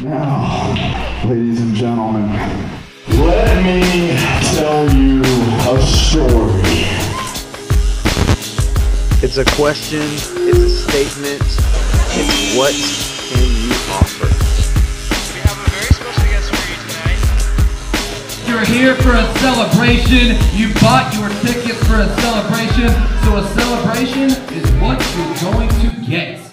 Now, ladies and gentlemen, let me tell you a story. It's a question, it's a statement, it's what can you offer? We have a very special guest for you tonight. You're here for a celebration. You bought your ticket for a celebration. So a celebration is what you're going to get.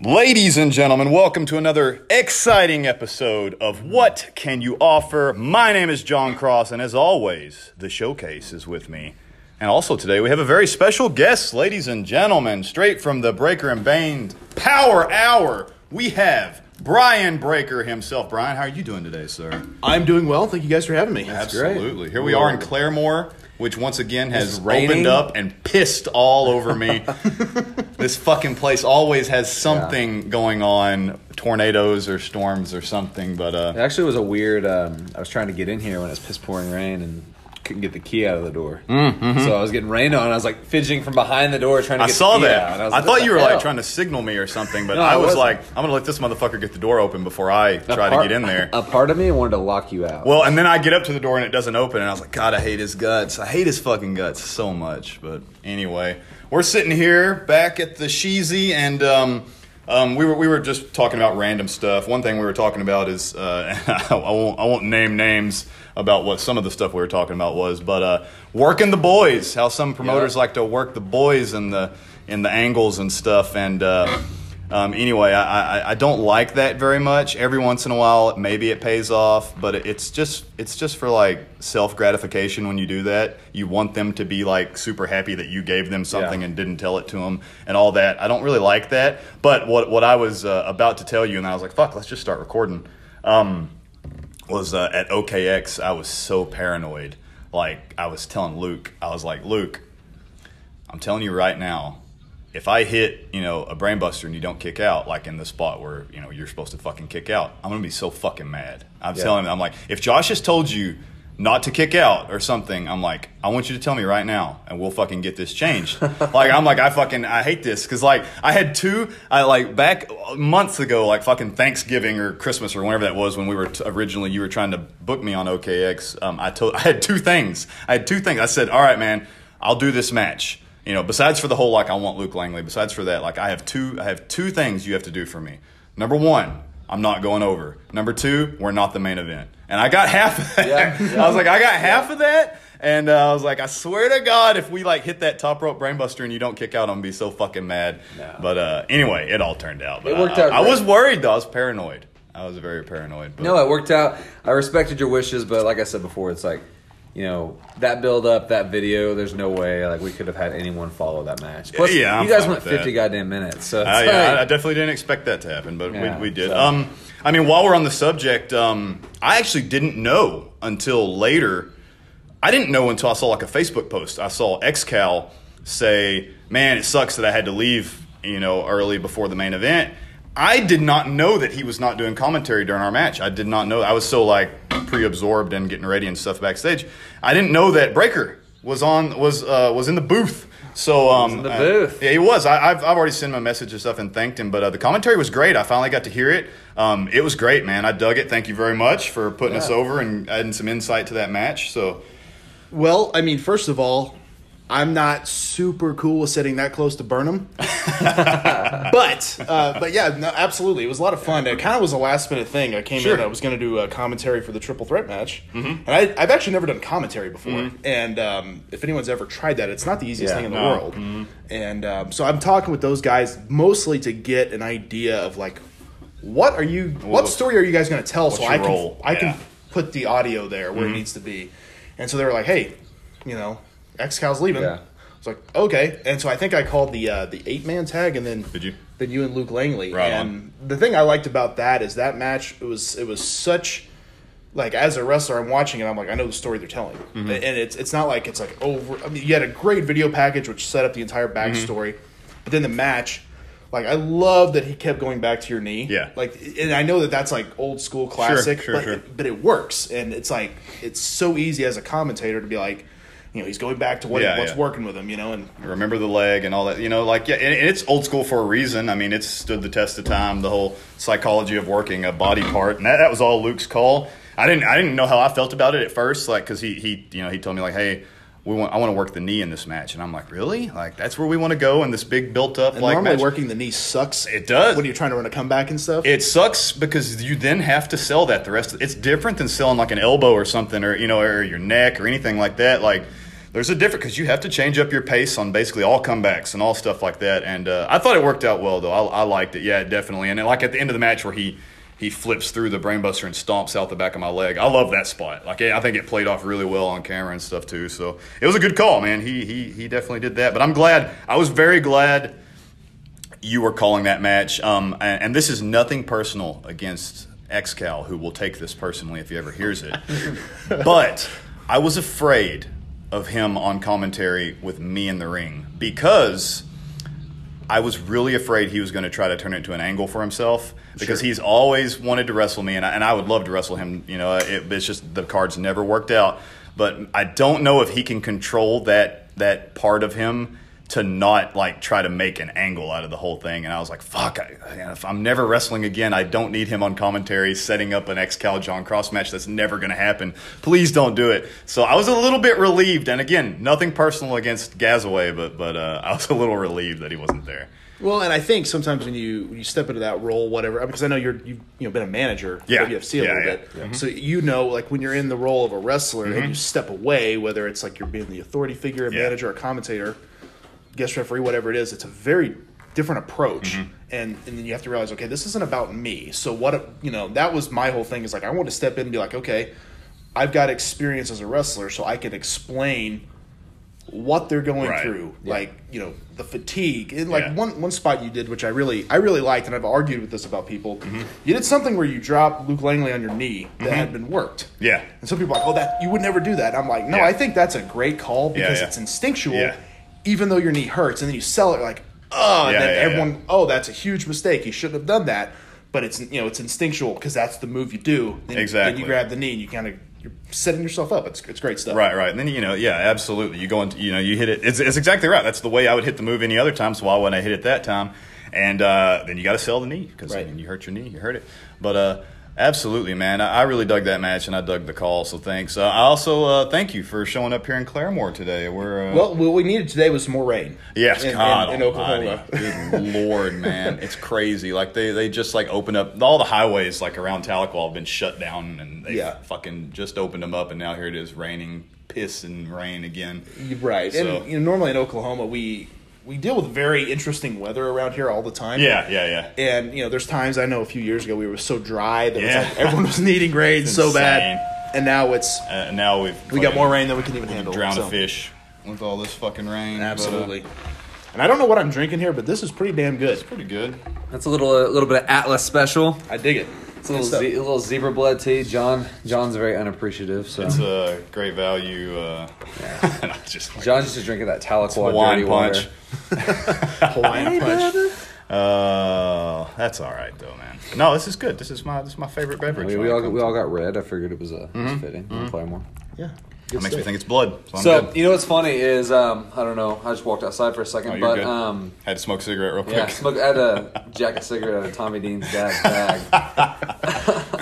Ladies and gentlemen, welcome to another exciting episode of What Can You Offer? My name is Jon Cross, and as always, the showcase is with me. And also today, we have a very special guest, ladies and gentlemen, straight from the Breaker and Bane Power Hour. We have Brian Breaker himself. Brian, how are you doing today, sir? I'm doing well. Thank you guys for having me. Absolutely. Here we are in Claremore, which once again has opened up and pissed all over me. this fucking place always has something going on, tornadoes or storms or something. But uh, It actually was a weird. Um, I was trying to get in here when it was piss pouring rain and couldn't get the key out of the door. Mm-hmm. So I was getting rained on. and I was like fidgeting from behind the door trying to I get saw that. I, like, thought you were hell? like trying to signal me or something, but No, I I was like, I'm gonna let this motherfucker get the door open before I A try part- to get in there. A part of me wanted to lock you out. Well, and then I get up to the door and it doesn't open, and I was like, God, I hate his guts. I hate his fucking guts so much. But anyway, we're sitting here back at the Sheezy, and um, um, we were we were just talking about random stuff. One thing we were talking about is uh, I won't I won't name names about what some of the stuff we were talking about was, but uh, working the boys. How some promoters Yeah. like to work the boys in the in the angles and stuff, and. Uh, um, anyway, I, I, I don't like that very much. Every once in a while, maybe it pays off, but it's just it's just for like self gratification when you do that. You want them to be like super happy that you gave them something Yeah. and didn't tell it to them and all that. I don't really like that. But what what I was uh, about to tell you, and I was like, fuck, let's just start recording. Um, was uh, at OKX. I was so paranoid. Like I was telling Luke, I was like, Luke, I'm telling you right now, if I hit, you know, a brainbuster and you don't kick out, like in the spot where, you know, you're supposed to fucking kick out, I'm gonna be so fucking mad. I'm Yeah. telling him, I'm like, if Josh has told you not to kick out or something, I'm like, I want you to tell me right now and we'll fucking get this changed. like, I'm like, I fucking, I hate this. Cause like, I had two, I like back months ago, like fucking Thanksgiving or Christmas or whenever that was when we were t- originally, you were trying to book me on OKX. Um, I told, I had two things. I had two things. I said, all right, man, I'll do this match you know besides for the whole like i want luke langley besides for that like i have two i have two things you have to do for me number one i'm not going over. Number two we're not the main event. And i got half of that. Yeah, i was like i got half of that. And uh, i was like i swear to god if we like hit that top rope brainbuster and you don't kick out i'm gonna be so fucking mad. No. but uh, anyway it all turned out. But It worked I, out I, I was worried though. I was paranoid. I was very paranoid but no, it worked out. I respected your wishes, but like I said before, it's like. You know that build up, that video. There's no way like we could have had anyone follow that match. Plus, Yeah, I'm you guys fine went with that. 50 goddamn minutes. So it's Uh, yeah, I, I definitely didn't expect that to happen, but Yeah, we, we did. so- Um, I mean, while we're on the subject, um, I actually didn't know until later. I didn't know until I saw like a Facebook post. I saw XCal say, "Man, it sucks that I had to leave, you know, early before the main event." I did not know that he was not doing commentary during our match. I did not know. I was so like pre-absorbed and getting ready and stuff backstage. I didn't know that Breaker was on was uh, was in the booth. So um, in the uh, booth. yeah, he was. I, I've, I've already sent him a message and stuff and thanked him, but uh, the commentary was great. I finally got to hear it. Um, it was great, man. I dug it. Thank you very much for putting us over and adding some insight to that match. So, Well, I mean, first of all, I'm not super cool with sitting that close to Burnham. but uh, but yeah, no, absolutely, it was a lot of fun. It kind of was a last minute thing. I came in, I was going to do a commentary for the triple threat match, and I, I've actually never done commentary before. And um, if anyone's ever tried that, it's not the easiest Yeah. thing in the No. world. And um, so I'm talking with those guys mostly to get an idea of like. What are you? What story are you guys going to tell? So I can role? I Yeah. can put the audio there where it needs to be. And so they were like, "Hey, you know, X Cal's leaving." Yeah. It's like okay, and so I think I called the uh, the eight man tag, and then Did you? Then you and Luke Langley. Right and on. the thing I liked about that is that match. It was it was such like as a wrestler, I'm watching it. I'm like, I know the story they're telling, Mm-hmm. and it's it's not like it's like over. I mean, you had a great video package which set up the entire backstory, but then the match. Like I love that he kept going back to your knee. Yeah. Like, and I know that that's like old school classic, sure, but sure. It, but it works, and it's like it's so easy as a commentator to be like, you know he's going back to what Yeah, what's yeah. working with him. You know, and remember the leg and all that. You know, like yeah, and it's old school for a reason. I mean, it's stood the test of time. The whole psychology of working a body part, and that, that was all Luke's call. I didn't I didn't know how I felt about it at first, like because he he you know he told me like, hey. We want, I want to work the knee in this match, and I'm like, really? Like that's where we want to go in this big built up and like normally match? working the knee sucks. It does. when you're trying to run a comeback and stuff. It sucks because you then have to sell that the rest. Of, it's different than selling like an elbow or something, or you know, or your neck or anything like that. Like there's a different because you have to change up your pace on basically all comebacks and all stuff like that. And uh, I thought it worked out well though. I, I liked it. Yeah, definitely. And then, like at the end of the match where he he flips through the brainbuster and stomps out the back of my leg. I love that spot. Like I think it played off really well on camera and stuff too. So it was a good call, man. He he he definitely did that. But I'm glad. I was very glad you were calling that match. Um, and, and this is nothing personal against Excal, who will take this personally if he ever hears it. but I was afraid of him on commentary with me in the ring because I was really afraid he was going to try to turn it into an angle for himself because he's always wanted to wrestle me, and I, and I would love to wrestle him. You know, it, it's just the cards never worked out. But I don't know if he can control that that part of him to not like try to make an angle out of the whole thing. And I was like, fuck, I, if I'm never wrestling again, I don't need him on commentary setting up an ex-Cal Jon Cross match. That's never going to happen. Please don't do it. So I was a little bit relieved. And again, nothing personal against Gazaway, but but uh, I was a little relieved that he wasn't there. Well, and I think sometimes when you when you step into that role, whatever, because I know you're you've you know been a manager, Yeah. at UFC a Yeah, little yeah. bit, so you know like when you're in the role of a wrestler Mm-hmm. and you step away, whether it's like you're being the authority figure, a manager, a commentator, guest referee, whatever it is, it's a very different approach, Mm-hmm. and and then you have to realize, okay, this isn't about me. So what you know that was my whole thing is like I want to step in and be like, okay, I've got experience as a wrestler, so I can explain what they're going Right. through, like you know the fatigue. And like Yeah. one one spot you did, which I really I really liked, and I've argued with this about people. Mm-hmm. You did something where you dropped Luke Langley on your knee that had been worked. Yeah. And some people are like, oh, that you would never do that. I'm like, no, Yeah. I think that's a great call because yeah. it's instinctual, Yeah. Even though your knee hurts, and then you sell it like, oh, and Yeah, then yeah, everyone, yeah. oh, that's a huge mistake. He shouldn't have done that. But it's you know it's instinctual because that's the move you do. Then, Exactly. Then you grab the knee and you kind of you're setting yourself up. It's it's great stuff. Right, right. And then you know, yeah, absolutely. You go into, you know, you hit it. It's, it's exactly right. That's the way I would hit the move any other time. So why wouldn't I hit it that time? And uh, then you got to sell the knee because Right. I mean, you hurt your knee, you hurt it. But uh, absolutely, man, I, really dug that match and I dug the call. So thanks. Uh, I also uh, thank you for showing up here in Claremore today. We're uh, Well, what we needed today was some more rain. Yes, in, God in, in Oklahoma. Good Lord, man, it's crazy. Like they, they just like opened up all the highways like around Tahlequah have been shut down, and they Yeah. fucking just opened them up, and now here it is raining piss and rain again. right, So- and you know, normally in Oklahoma we we deal with very interesting weather around here all the time. Yeah, yeah, yeah. and you know, there's times I know a few years ago we were so dry that Yeah. it was like everyone was needing rain It's so bad, and now it's Uh, now we've we got more rain than we can even we handle. Drown so. a fish with all this fucking rain. but, uh, Absolutely. And I don't know what I'm drinking here, but this is pretty damn good. It's pretty good. That's a little a little bit of Atlas special. I dig it. It's a little, ze- a little zebra blood tea. John John's very unappreciative, so It's a great value. Uh, just like John's just drinking that Tahlequah Hawaiian dirty punch. water. Hawaiian punch. Uh, that's all right though, man. No, this is good. This is my this is my favorite beverage. We, we all come we all got red. I figured it was uh, it was fitting. We'll play more. Yeah. That makes me think it's blood. So, I'm So good. you know what's funny is um, I don't know. I just walked outside for a second, Oh, you're but good. um, had to smoke a cigarette real quick. yeah, smoke, I had a jacket cigarette out of Tommy Dean's dad's bag,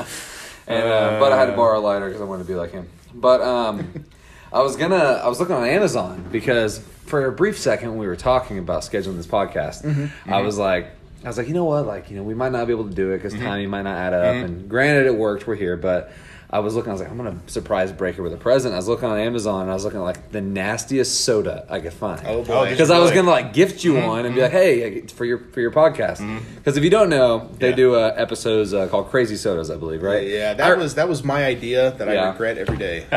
and uh, but I had to borrow a lighter because I wanted to be like him. But um, I was gonna I was looking on Amazon because for a brief second when we were talking about scheduling this podcast, Mm-hmm. I was like. I was like, you know what? Like, you know, we might not be able to do it because Mm-hmm. timing might not add up. And granted, it worked. We're here, but I was looking. I was like, I'm gonna surprise Breaker with a present. I was looking on Amazon. and I was looking at like the nastiest soda I could find. Oh, boy. Oh, Because you I was really? gonna like gift you one and be like, hey, for your for your podcast. Because if you don't know, they Yeah. do uh, episodes uh, called Crazy Sodas, I believe, right? Yeah, that I- was that was my idea that I regret every day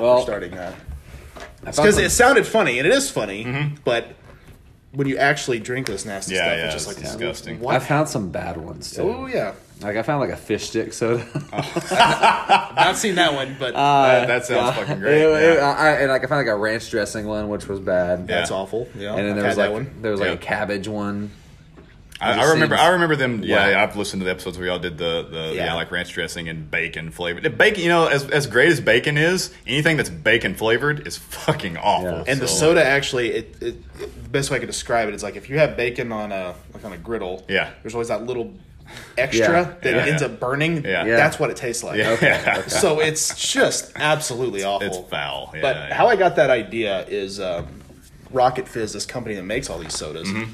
well. for starting that. Because it sounded funny, and it is funny, but when you actually drink this nasty Yeah, stuff, yeah, it's just like disgusting. What? I found some bad ones too. oh yeah, Like I found like a fish stick soda. I've not seen that one, but uh, that, that sounds fucking great. It- it- yeah. I- and like I found like a ranch dressing one, which was bad. Yeah. that's awful. Yeah, And then I've there had was that like one. there was like Yeah. a cabbage one. I, It I remember. seems- I remember them. Yeah, Wow. I've listened to the episodes where y'all did the the yeah. Yeah. like ranch dressing and bacon flavored. Bacon, you know, as as great as bacon is, anything that's bacon flavored is fucking awful. Yeah. And the So, soda actually, it, it, the best way I could describe it is like if you have bacon on a like on a griddle, Yeah. there's always that little extra Yeah. that Yeah. ends up burning. Yeah. Yeah. That's what it tastes like. Yeah. Okay. So it's just absolutely awful. It's foul. Yeah, but yeah. how I got that idea is um, Rocket Fizz, this company that makes all these sodas. Mm-hmm.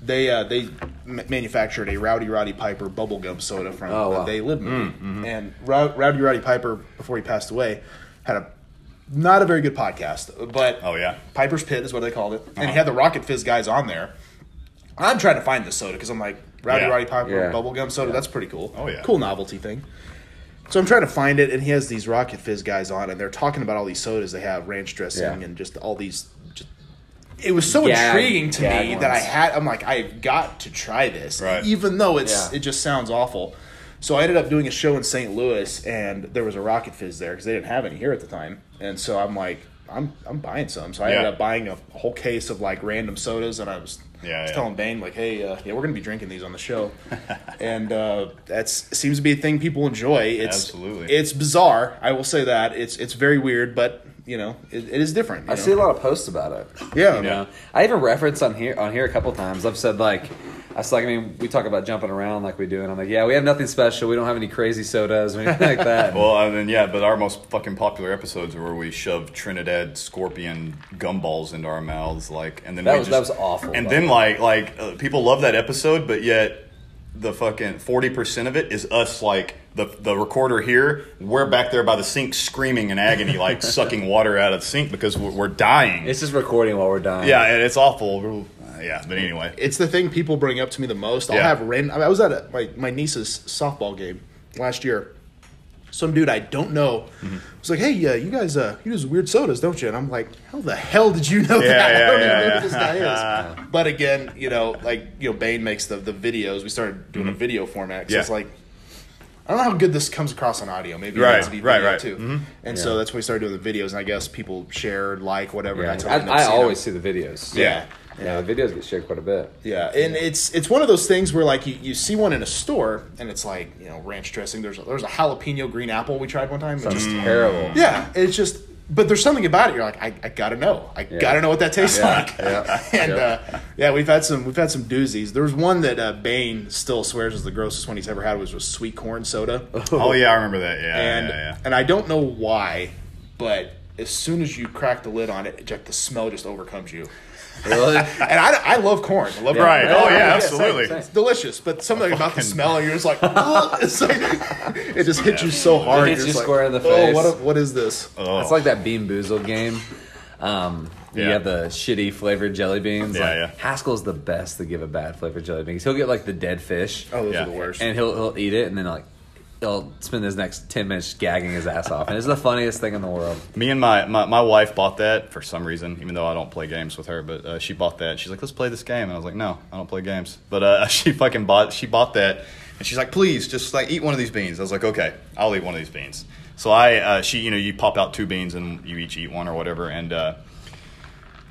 They uh, they m- manufactured a Rowdy Roddy Piper bubblegum soda from Oh, wow. uh, They Live Me. Mm-hmm. And Row- Rowdy Roddy Piper, before he passed away, had a not a very good podcast, but Oh, yeah? Piper's Pit is what they called it, and he Uh-huh. had the Rocket Fizz guys on there. I'm trying to find this soda because I'm like Rowdy Yeah. Roddy Piper Yeah. bubblegum soda. That's pretty cool. Oh, yeah. cool novelty thing. So I'm trying to find it, and he has these Rocket Fizz guys on, and they're talking about all these sodas they have, ranch dressing, Yeah. and just all these. Just, it was so Gag- intriguing to gag me that I had. I'm like, I've got to try this, Right. even though it's Yeah. it just sounds awful. So I ended up doing a show in St. Louis, and there was a Rocket Fizz there because they didn't have any here at the time, and so I'm like, I'm I'm buying some. So I ended up buying a whole case of like random sodas, and I was, Yeah, was yeah. telling Bane like, hey, uh, yeah, we're gonna be drinking these on the show, and uh, that's seems to be a thing people enjoy. It's Absolutely. it's bizarre. I will say that it's it's very weird, but you know, it, it is different. you I know? see a lot of posts about it. Yeah, You know, I even reference on here on here a couple times. I've said like, I was like, I mean, we talk about jumping around like we do, and I'm like, yeah, we have nothing special. We don't have any crazy sodas or anything like that. Well, I mean, yeah, but our most fucking popular episodes are where we shove Trinidad scorpion gumballs into our mouths, like, and then That we was- just, that was awful, And then the like, like uh, people love that episode, but yet the fucking forty percent of it is us, like the the recorder here. We're back there by the sink screaming in agony, like sucking water out of the sink because we're, we're dying. it's just recording while we're dying. yeah, and it's awful. Yeah, but anyway, it's the thing people bring up to me the most. I'll Yeah. have ran. I, mean, I was at a, my my niece's softball game last year. Some dude I don't know Mm-hmm. was like, "Hey, uh, you guys, uh, you use weird sodas, don't you?" And I'm like, "How the hell did you know Yeah, that? I yeah, don't yeah, even know who this guy is." but again, you know, like you know, Bane makes the the videos. We started doing a video format. Mm-hmm. Yeah. it's like. I don't know how good this comes across on audio. Maybe Right, it needs to be right, video right. Mm-hmm. too. And so that's why we started doing the videos. And I guess people share, like, whatever. Yeah. and I, I, I always them. see the videos. Yeah. yeah. The videos get shared quite a bit. Yeah, and it's it's one of those things where like you, you see one in a store and it's like you know ranch dressing. There's a, there's a jalapeno green apple we tried one time. It Sounds just terrible. yeah, it's just but there's something about it. You're like I, I gotta know. I gotta know what that tastes Yeah, like. yeah, and yeah. Uh, yeah, we've had some we've had some doozies. There was one that uh, Bane still swears is the grossest one he's ever had was with sweet corn soda. oh yeah, I remember that. Yeah, and yeah, yeah. and I don't know why, but as soon as you crack the lid on it, just the smell just overcomes you. Really? And I, I love corn. I love Right. corn. Oh, yeah, yeah, absolutely. same, It's delicious, but something about the smell, and you're just like, it's like it just hits you so hard. It hits you're just square like, in the Oh, face." what, what is this? Oh. It's like that Bean Boozled game. Um, You Yeah. have the shitty flavored jelly beans. Yeah, like, yeah. Haskell's the best to give a bad flavored jelly bean. 'cause He'll get like the dead fish, Oh, those Yeah. are the worst. and he'll he'll eat it, and then like he'll spend his next ten minutes gagging his ass off, and it's the funniest thing in the world. Me and my, my, my wife bought that for some reason, even though I don't play games with her. But uh, she bought that. She's like, "Let's play this game," and I was like, "No, I don't play games." But uh, she fucking bought she bought that, and she's like, "Please, just like eat one of these beans." I was like, "Okay, I'll eat one of these beans." So I uh, she you know you pop out two beans and you each eat one or whatever, and uh,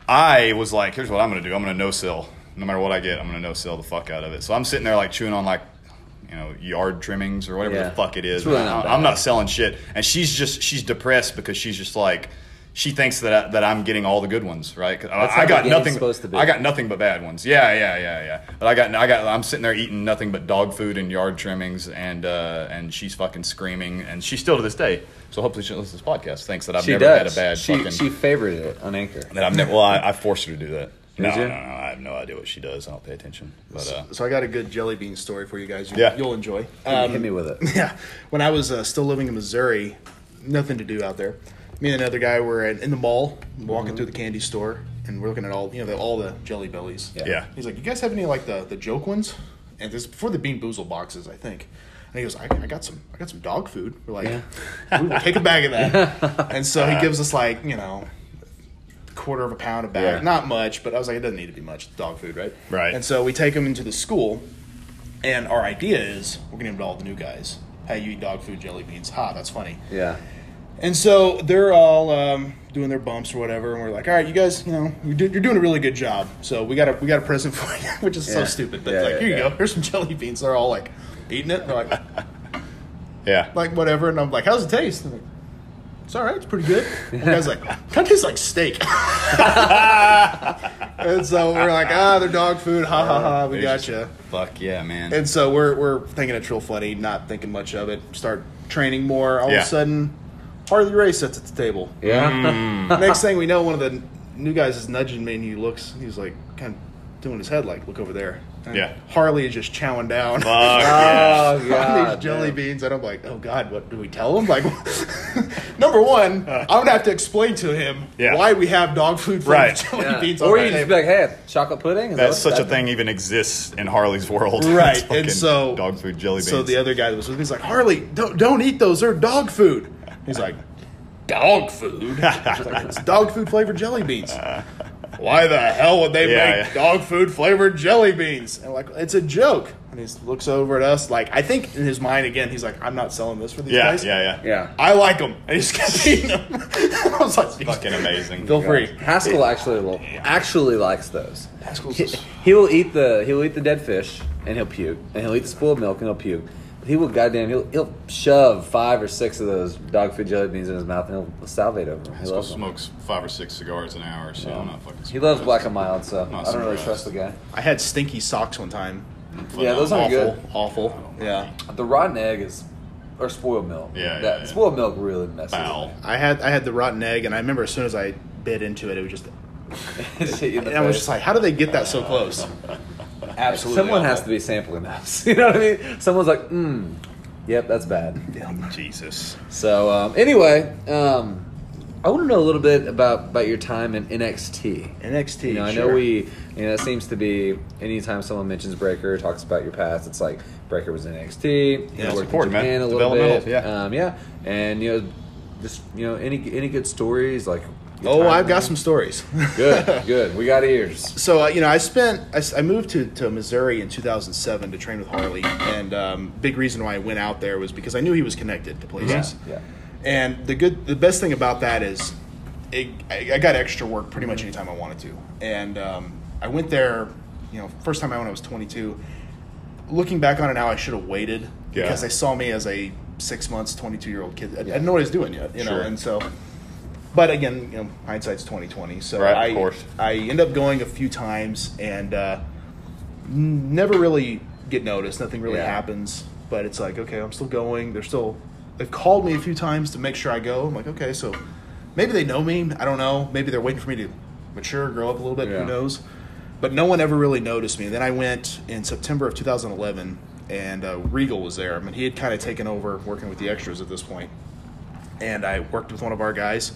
I was like, "Here's what I'm gonna do. I'm gonna no-sell. No matter what I get, I'm gonna no-sell the fuck out of it." So I'm sitting there like chewing on like. You know, yard trimmings or whatever Yeah. the fuck it is. Really I- not I'm not selling shit. And she's just she's depressed because she's just like she thinks that I, that I'm getting all the good ones, right? I, I got nothing. supposed to be. I got nothing but bad ones. Yeah, yeah, yeah, yeah. But I got I got I'm sitting there eating nothing but dog food and yard trimmings, and uh, and she's fucking screaming, and she still to this day. So hopefully she listens to this podcast. Thinks that I've she never does. had a bad she fucking. she favorited it on Anchor. that I've never. Well, I, I forced her to do that. No, no, no, I have no idea what she does. I don't pay attention. But uh, So I got a good jelly bean story for you guys. You, Yeah. You'll enjoy. Hit me with it. Yeah, when I was uh, still living in Missouri, nothing to do out there. Me and another guy were in, in the mall, walking through the candy store, and we're looking at all you know the, all the jelly bellies. Yeah. yeah, He's like, "You guys have any like the the joke ones?" And this is before the Bean Boozle boxes, I think. And he goes, I, "I got some, I got some dog food." We're like, "We will take a bag of that." and so he gives us like you know, quarter of a pound of bag, Yeah. not much, but I was like, it doesn't need to be much dog food, right? Right. And so we take them into the school, and our idea is we're gonna give all the new guys. Hey, you eat dog food, jelly beans. Ha, that's funny. Yeah. And so they're all um, doing their bumps or whatever, and we're like, "All right, you guys, you know, you're, do- you're doing a really good job. So we got a we got a present for you, which is so stupid. But Yeah, like, yeah, here you go. Here's some jelly beans. They're all like eating it. They're like, Yeah. like whatever. And I'm like, "How's it taste?" And they're like, it's all right. It's pretty good. One guy's like, kind of tastes like steak. and so we're like, ah, they're dog food. Ha ha ha. We It's got just- you. Fuck yeah, man. And so we're we're thinking it's real funny, not thinking much of it. Start training more. All Yeah. of a sudden, Harley Race sits at the table. Yeah. Next thing we know, one of the new guys is nudging me, and he looks. He's like, kind of doing his head like, look over there. And Yeah. Harley is just chowing down. Fuck. Oh on god. these jelly man. beans, and I'm like, oh god, what do we tell him? Like, number one, uh. I'm gonna have to explain to him Yeah. why we have dog food flavored Right. jelly Yeah. beans Or you just be like, hey, chocolate pudding? Is That what- such a that- thing even exists in Harley's world. Right, and so dog food jelly beans. So the other guy that was with me, he's like, Harley, don't don't eat those. They're dog food. He's like, dog food. Like, it's dog food flavored jelly beans. Uh. Why the hell would they Yeah, make yeah. dog food flavored jelly beans? And like, it's a joke. And he looks over at us, like, I think in his mind again, he's like, I'm not selling this for these yeah, guys. yeah, yeah, Yeah. I like them. And he just kept eating them. I was like, Fucking amazing. Feel free. Haskell actually lo- actually likes those. Haskell's He, is- he will eat the he'll eat the dead fish and he'll puke and he'll eat the spoiled milk and he'll puke. But he will goddamn he'll he'll shove five or six of those dog food jelly beans in his mouth and he'll salivate over them. He Haskell loves them. smokes five or six cigars an hour, so I'm not fucking. He loves surprised. black and mild, so Not I don't really surprised. trust the guy. I had stinky socks one time. Mm-hmm. Yeah, those aren't Awful. good. Awful. Yeah. The rotten egg is or spoiled milk. Yeah, that yeah, yeah. spoiled milk really messes. Foul. I had I had the rotten egg, and I remember as soon as I bit into it, it was just. It hit you in the And I was face. just like, how do they get that so close? Absolutely. Someone has to be sampling those. You know what I mean? Someone's like, mm, yep, that's bad. Jesus. So um, anyway, um, I want to know a little bit about about your time in NXT. NXT. You know, I sure. know we. You know, it seems to be anytime someone mentions Breaker, talks about your past, it's like Breaker was in NXT. You Yeah, know, it's worked in important, man. A little Developmental, bit. yeah. Um, yeah, and you know, just you know, any any good stories like. Your Oh, I've got some stories. Good, good. We got ears. so uh, you know, I spent I moved to, to Missouri in 2007 to train with Harley, and um, big reason why I went out there was because I knew he was connected to places. Yeah. And the good, the best thing about that is, it, I, I got extra work pretty much anytime I wanted to. And um, I went there, you know, first time I went, I was 22. Looking back on it now, I should have waited Yeah. because they saw me as a six months, 22 year old kid. I, I didn't know what I was doing yet, you know. Sure. And so, but again, you know, hindsight's 2020. So Right, I, of course. I end up going a few times and uh, n- never really get noticed. Nothing really Yeah. happens. But it's like, okay, I'm still going. They're still. They've called me a few times to make sure I go. I'm like, okay, so maybe they know me. I don't know. Maybe they're waiting for me to mature, grow up a little bit. Yeah. Who knows? But no one ever really noticed me. And then I went in September of 2011, and uh, Regal was there. I mean, he had kind of taken over working with the extras at this point. And I worked with one of our guys,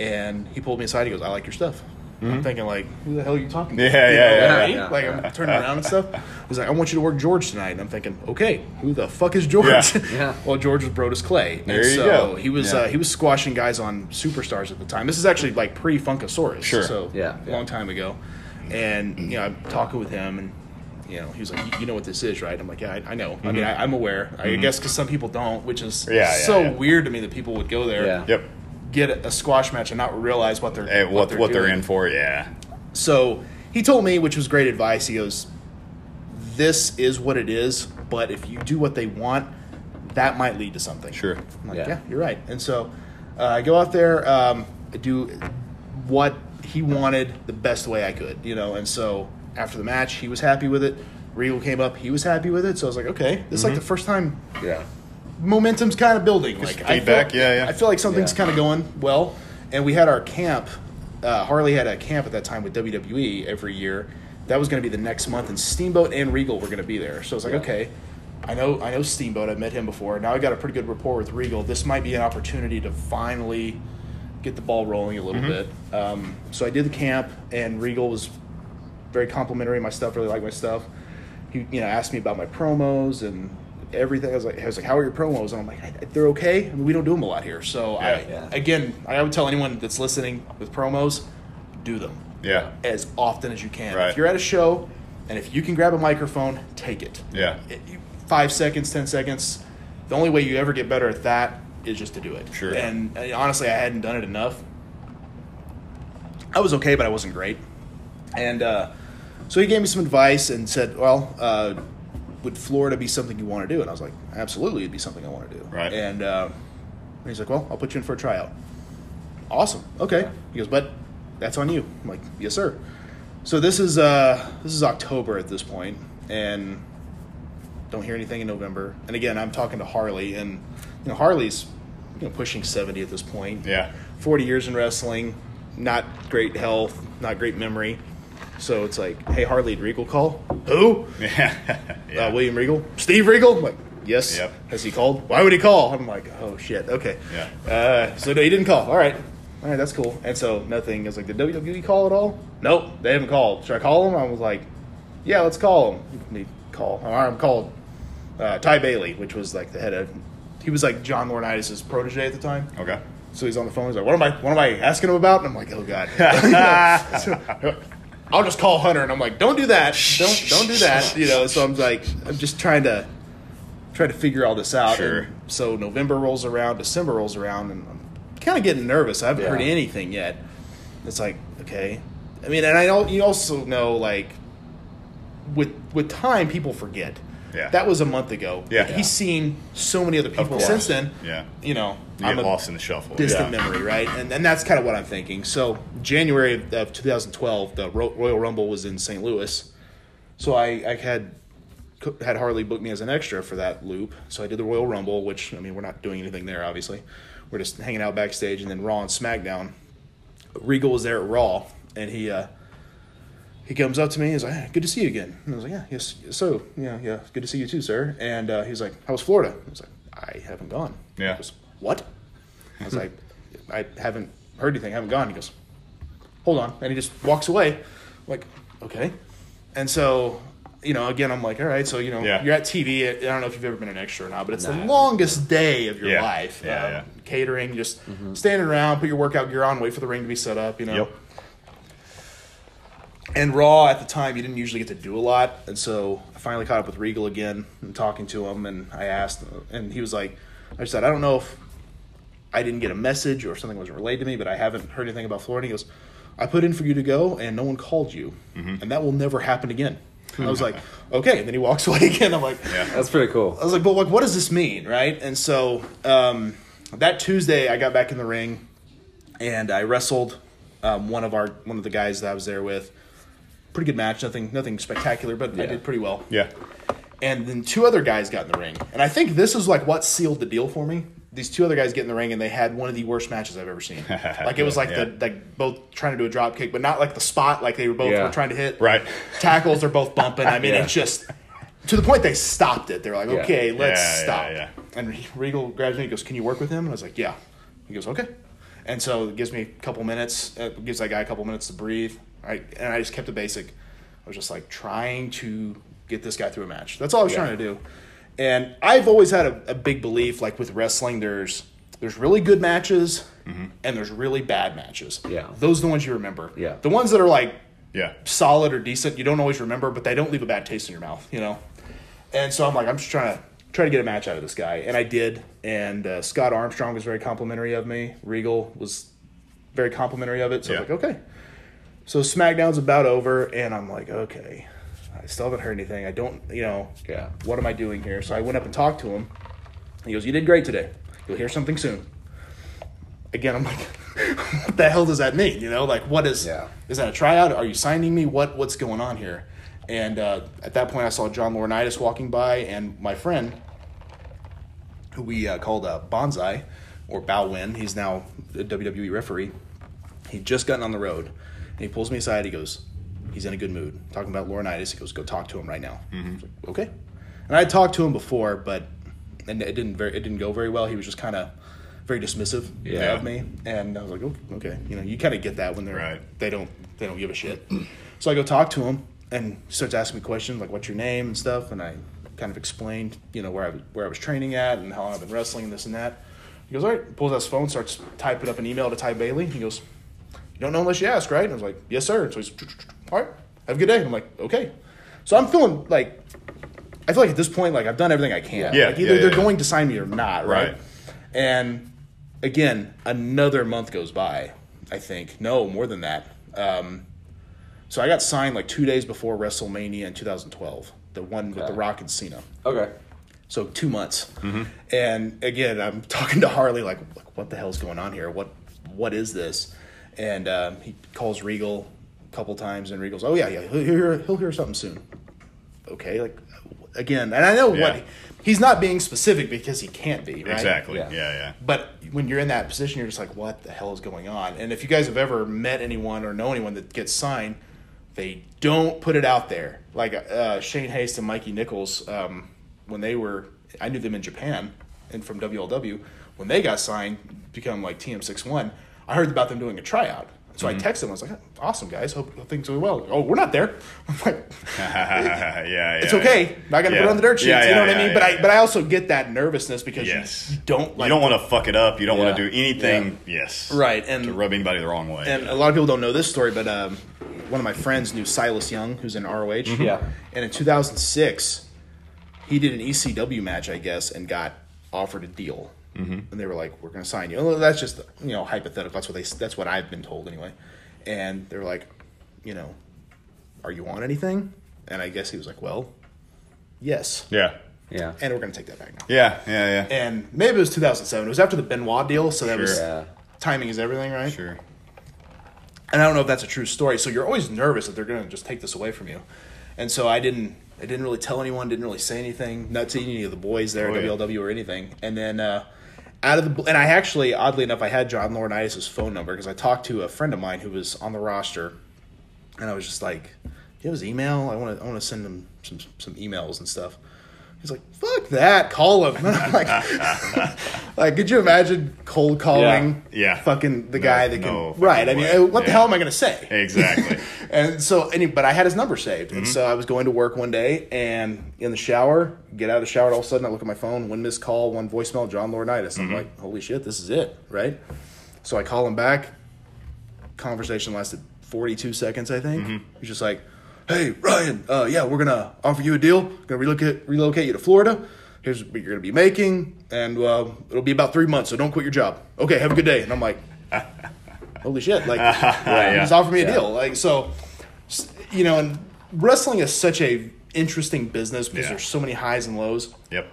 and he pulled me aside. He goes, "I like your stuff." I'm thinking like, "Who the hell are you talking to?" Mm-hmm. Yeah, You yeah, know, yeah, me? yeah. Like I'm turning around and stuff. He's like, "I want you to work George tonight." And I'm thinking, "Okay, who the fuck is George?" Yeah. Yeah. well, George was Brodus Clay, There and you so go. he was Yeah. uh, he was squashing guys on superstars at the time. This is actually like pre Funkasaurus, Sure. So Yeah, a yeah. long time ago. And you know, I'm talking with him, and you know, he was like, "You- "You know what this is, right?" I'm like, "Yeah, I, I know. I mean, I, I'm aware. I guess because some people don't, which is Mm-hmm. Yeah, yeah, so yeah. weird to me that people would go there, Yeah. Yep. Get a, a squash match, and not realize what they're Hey, what what they're, doing. in for? Yeah. So he told me, which was great advice. He goes, "This is what it is, but if you do what they want, that might lead to something." Sure. I'm like, Yeah. yeah, you're right. And so uh, I go out there, um, I do what he wanted the best way I could, you know. And so after the match, he was happy with it. Regal came up, he was happy with it. So I was like, okay, this is like the first time Yeah. Momentum's kind of building. Like I feedback, feel, yeah, yeah. I feel like something's Yeah. kind of going well. And we had our camp. Uh, Harley had a camp at that time with WWE every year. That was going to be the next month, and Steamboat and Regal were going to be there. So I was like, Yeah. okay, I know I know Steamboat. I've met him before. Now I got a pretty good rapport with Regal. This might be an opportunity to finally get the ball rolling a little bit. Um, so I did the camp, and Regal was very complimentary my stuff. Really liked my stuff. He, you know, asked me about my promos and everything. I was like, I was like, how are your promos? And I'm like, they're okay. I mean, we don't do them a lot here. So I, Yeah. Yeah. again, I would tell anyone that's listening with promos, do them Yeah. as often as you can. Right. If you're at a show and if you can grab a microphone, take it. Yeah. It- you- five seconds, ten seconds. The only way you ever get better at that is just to do it. Sure. And uh, honestly, I hadn't done it enough. I was okay, but I wasn't great. And uh, so he gave me some advice and said, "Well, uh, would Florida be something you want to do?" And I was like, "Absolutely, it'd be something I want to do." Right. And uh, he's like, "Well, I'll put you in for a tryout." Awesome. Okay. He goes, "But that's on you." I'm like, "Yes, sir." So this is uh, this is October at this point, and don't hear anything in November. And again, I'm talking to Harley, and you know Harley's you know pushing 70 at this point. Yeah. 40 years in wrestling, not great health, not great memory. So it's like, hey, Harley, did Regal call? Who? Yeah. yeah. Uh, William Regal? Steve Regal? I'm like, yes. Yep. Has he called? Why would he call? I'm like, oh shit. Okay. Yeah. Uh, so no, he didn't call. All right. All right, that's cool. And so nothing. I was like, did WWE call at all? Nope, they haven't called. Should I call him? I was like, yeah, let's call him. Need call. All right, I'm called uh, Ty Bailey, which was like the head of. He was like John Laurinaitis' protege at the time. okay. So he's on the phone. He's like, "What am I? What am I asking him about?" And I'm like, "Oh God." So, I'll just call Hunter, and I'm like, "Don't do that. Don't don't do that." You know. So I'm like, I'm just trying to try to figure all this out. Sure. And so November rolls around, December rolls around, and I'm kind of getting nervous. I haven't heard anything yet. It's like, okay. I mean, and I know you also know like with with time, people forget. Yeah. That was a month ago. Yeah. He's seen so many other people since then. Yeah. You know, You I'm get lost in the shuffle. distant yeah. memory, right? And and that's kind of what I'm thinking. So January of, of 2012, the Ro- Royal Rumble was in St. Louis, so I, I had had Harley book me as an extra for that loop. So I did the Royal Rumble, which I mean we're not doing anything there, obviously. We're just hanging out backstage, and then Raw and SmackDown. Regal was there at Raw, and he uh, he comes up to me. He's like, hey, "Good to see you again." And I was like, "Yeah, yes, yes, so yeah, yeah, good to see you too, sir." And uh, he's like, "How was Florida?" I was like, "I haven't gone." Yeah. He goes, "What?" I was like, "I haven't heard anything. I haven't gone." He goes, "Hold on," and he just walks away. I'm like, okay. And so, you know, again, I'm like, all right. So you know, Yeah. you're at TV. I don't know if you've ever been an extra or not, but it's the longest day of your Yeah. life. Yeah, Um, yeah. Catering, just standing around, put your workout gear on, wait for the ring to be set up. You know. Yep. And Raw at the time, you didn't usually get to do a lot, and so I finally caught up with Regal again and talking to him, and I asked, and he was like, I said, I don't know if I didn't get a message or something wasn't relayed to me, but I haven't heard anything about Florida. And he goes, I put in for you to go, and no one called you, and that will never happen again. I was like, okay, and then he walks away again. I'm like, Yeah. That's pretty cool. I was like, but like, what does this mean, right? And so um, that Tuesday, I got back in the ring, and I wrestled um, one of our one of the guys that I was there with. Pretty good match, nothing nothing spectacular, but I did pretty well. Yeah. And then two other guys got in the ring, and I think this is like what sealed the deal for me. These two other guys get in the ring, and they had one of the worst matches I've ever seen. like it was like Yeah. the like both trying to do a drop kick, but not like the spot like they were both Yeah. were trying to hit. Right. tackles are both bumping. I mean, Yeah. it's just to the point they stopped it. They're like, Yeah. okay, let's Yeah, yeah, stop. yeah. And Regal grabs me and goes, "Can you work with him?" And I was like, "Yeah." He goes, "Okay." And so it gives me a couple minutes. Uh, gives that guy a couple minutes to breathe. And I just kept it basic. I was just like trying to get this guy through a match. That's all I was Yeah. trying to do. And I've always had a, a big belief, like with wrestling, there's there's really good matches and there's really bad matches. Yeah. those are the ones you remember. Yeah. the ones that are like Yeah. solid or decent, you don't always remember, but they don't leave a bad taste in your mouth, you know. And so I'm like, I'm just trying to try to get a match out of this guy, and I did. And uh, Scott Armstrong was very complimentary of me. Regal was very complimentary of it. So Yeah. like, okay. So SmackDown's about over, and I'm like, okay. I still haven't heard anything. I don't, you know, Yeah. what am I doing here? So I went up and talked to him. He goes, You did great today. You'll hear something soon. Again, I'm like, what the hell does that mean? You know, like what is Yeah. is that a tryout? Are you signing me? What what's going on here? And uh, at that point, I saw John Laurinaitis walking by, and my friend, who we uh, called uh, Bonsai or Bow Win, he's now a WWE referee. He'd just gotten on the road, and he pulls me aside. He goes, "He's in a good mood." Talking about Laurinaitis, he goes, "Go talk to him right now." Mm-hmm. Was like, okay. And I had talked to him before, but and it didn't very it didn't go very well. He was just kind of very dismissive Yeah. of me, and I was like, okay, okay. you know, you kind of get that when they're Right. they don't they don't give a shit. so I go talk to him, and he starts asking me questions like, "What's your name?" and stuff, and I kind of explained, you know, where I was, where I was training at and how long I've been wrestling and this and that. He goes, "All right," pulls out his phone, starts typing up an email to Ty Bailey. He goes, "You don't know unless you ask, right?" And I was like, "Yes, sir." So he's, "All right, have a good day." I'm like, "Okay." So I'm feeling like I feel like at this point, like I've done everything I can. Yeah, Like either yeah, they're yeah. going to sign me or not, right? Right. And again, another month goes by. I think no more than that. Um, so I got signed like two days before WrestleMania in 2012, the one with the Okay. Rock and Cena. Okay. So two months. And again, I'm talking to Harley like, like, what the hell's going on here? What what is this? And um, he calls Regal a couple times, and Regal's, oh yeah, yeah, he'll hear he'll hear something soon. Okay, like again, and I know Yeah. what he's not being specific because he can't be right. Exactly. Yeah. Yeah, yeah. But when you're in that position, you're just like, what the hell is going on? And if you guys have ever met anyone or know anyone that gets signed, they don't put it out there. Like uh, Shane Haste and Mikey Nichols, um, when they were, I knew them in Japan and from WLW. When they got signed, become like TM61, I heard about them doing a tryout. So I texted them. I was like, "Awesome, guys. Hope, hope things go well." Oh, we're not there. I'm like, yeah, yeah. it's okay. Not gonna put Yeah. it on the dirt sheets. Yeah, you yeah, know what I yeah, mean? But. I, but I also get that nervousness because Yes. you, you don't like you don't want to fuck it up. You don't want to do anything. Yes. Right, and- to rub anybody the wrong way. And a lot of people don't know this story, but um, one of my friends knew Silas Young, who's in ROH. Yeah. And in 2006, he did an ECW match, I guess, and got offered a deal. Mm-hmm. And they were like, "We're going to sign you." Well, that's just you know hypothetical. That's what they. That's what I've been told anyway. And they're like, you know, are you on anything? And I guess he was like, well, yes. yeah. Yeah. And we're going to take that back now. Yeah, yeah, yeah. And maybe it was 2007. It was after the Benoit deal, so that Sure. was Yeah. timing is everything, right? Sure. and I don't know if that's a true story. So you're always nervous that they're going to just take this away from you. And so I didn't, I didn't really tell anyone, didn't really say anything, not to any of the boys there Oh, at yeah. WLW or anything. And then uh, out of the, and I actually, oddly enough, I had John Laurinaitis' phone number because I talked to a friend of mine who was on the roster, and I was just like, "Do you have his email? I want to, I want to send him some some emails and stuff." He's like, "Fuck that, call him." Like, like, could you imagine cold calling? Yeah. Yeah. fucking the No, guy that can. no fucking right. I mean, what the hell am I going to say? Exactly. And so, any, but I had his number saved, Mm-hmm. and so I was going to work one day, and in the shower, get out of the shower, and all of a sudden I look at my phone, one missed call, one voicemail, John Laurinaitis. Mm-hmm. I'm like, holy shit, this is it, right? So I call him back. Conversation lasted 42 seconds, I think. Mm-hmm. He's just like, "Hey, Ryan, uh, yeah, we're gonna offer you a deal. Gonna relocate relocate you to Florida. Here's what you're gonna be making, and uh, it'll be about three months. So don't quit your job. Okay, have a good day." And I'm like, "Holy shit!" Like, Yeah. he's offering me a Yeah. deal. Like, so, you know, and wrestling is such a interesting business because Yeah. there's so many highs and lows. Yep.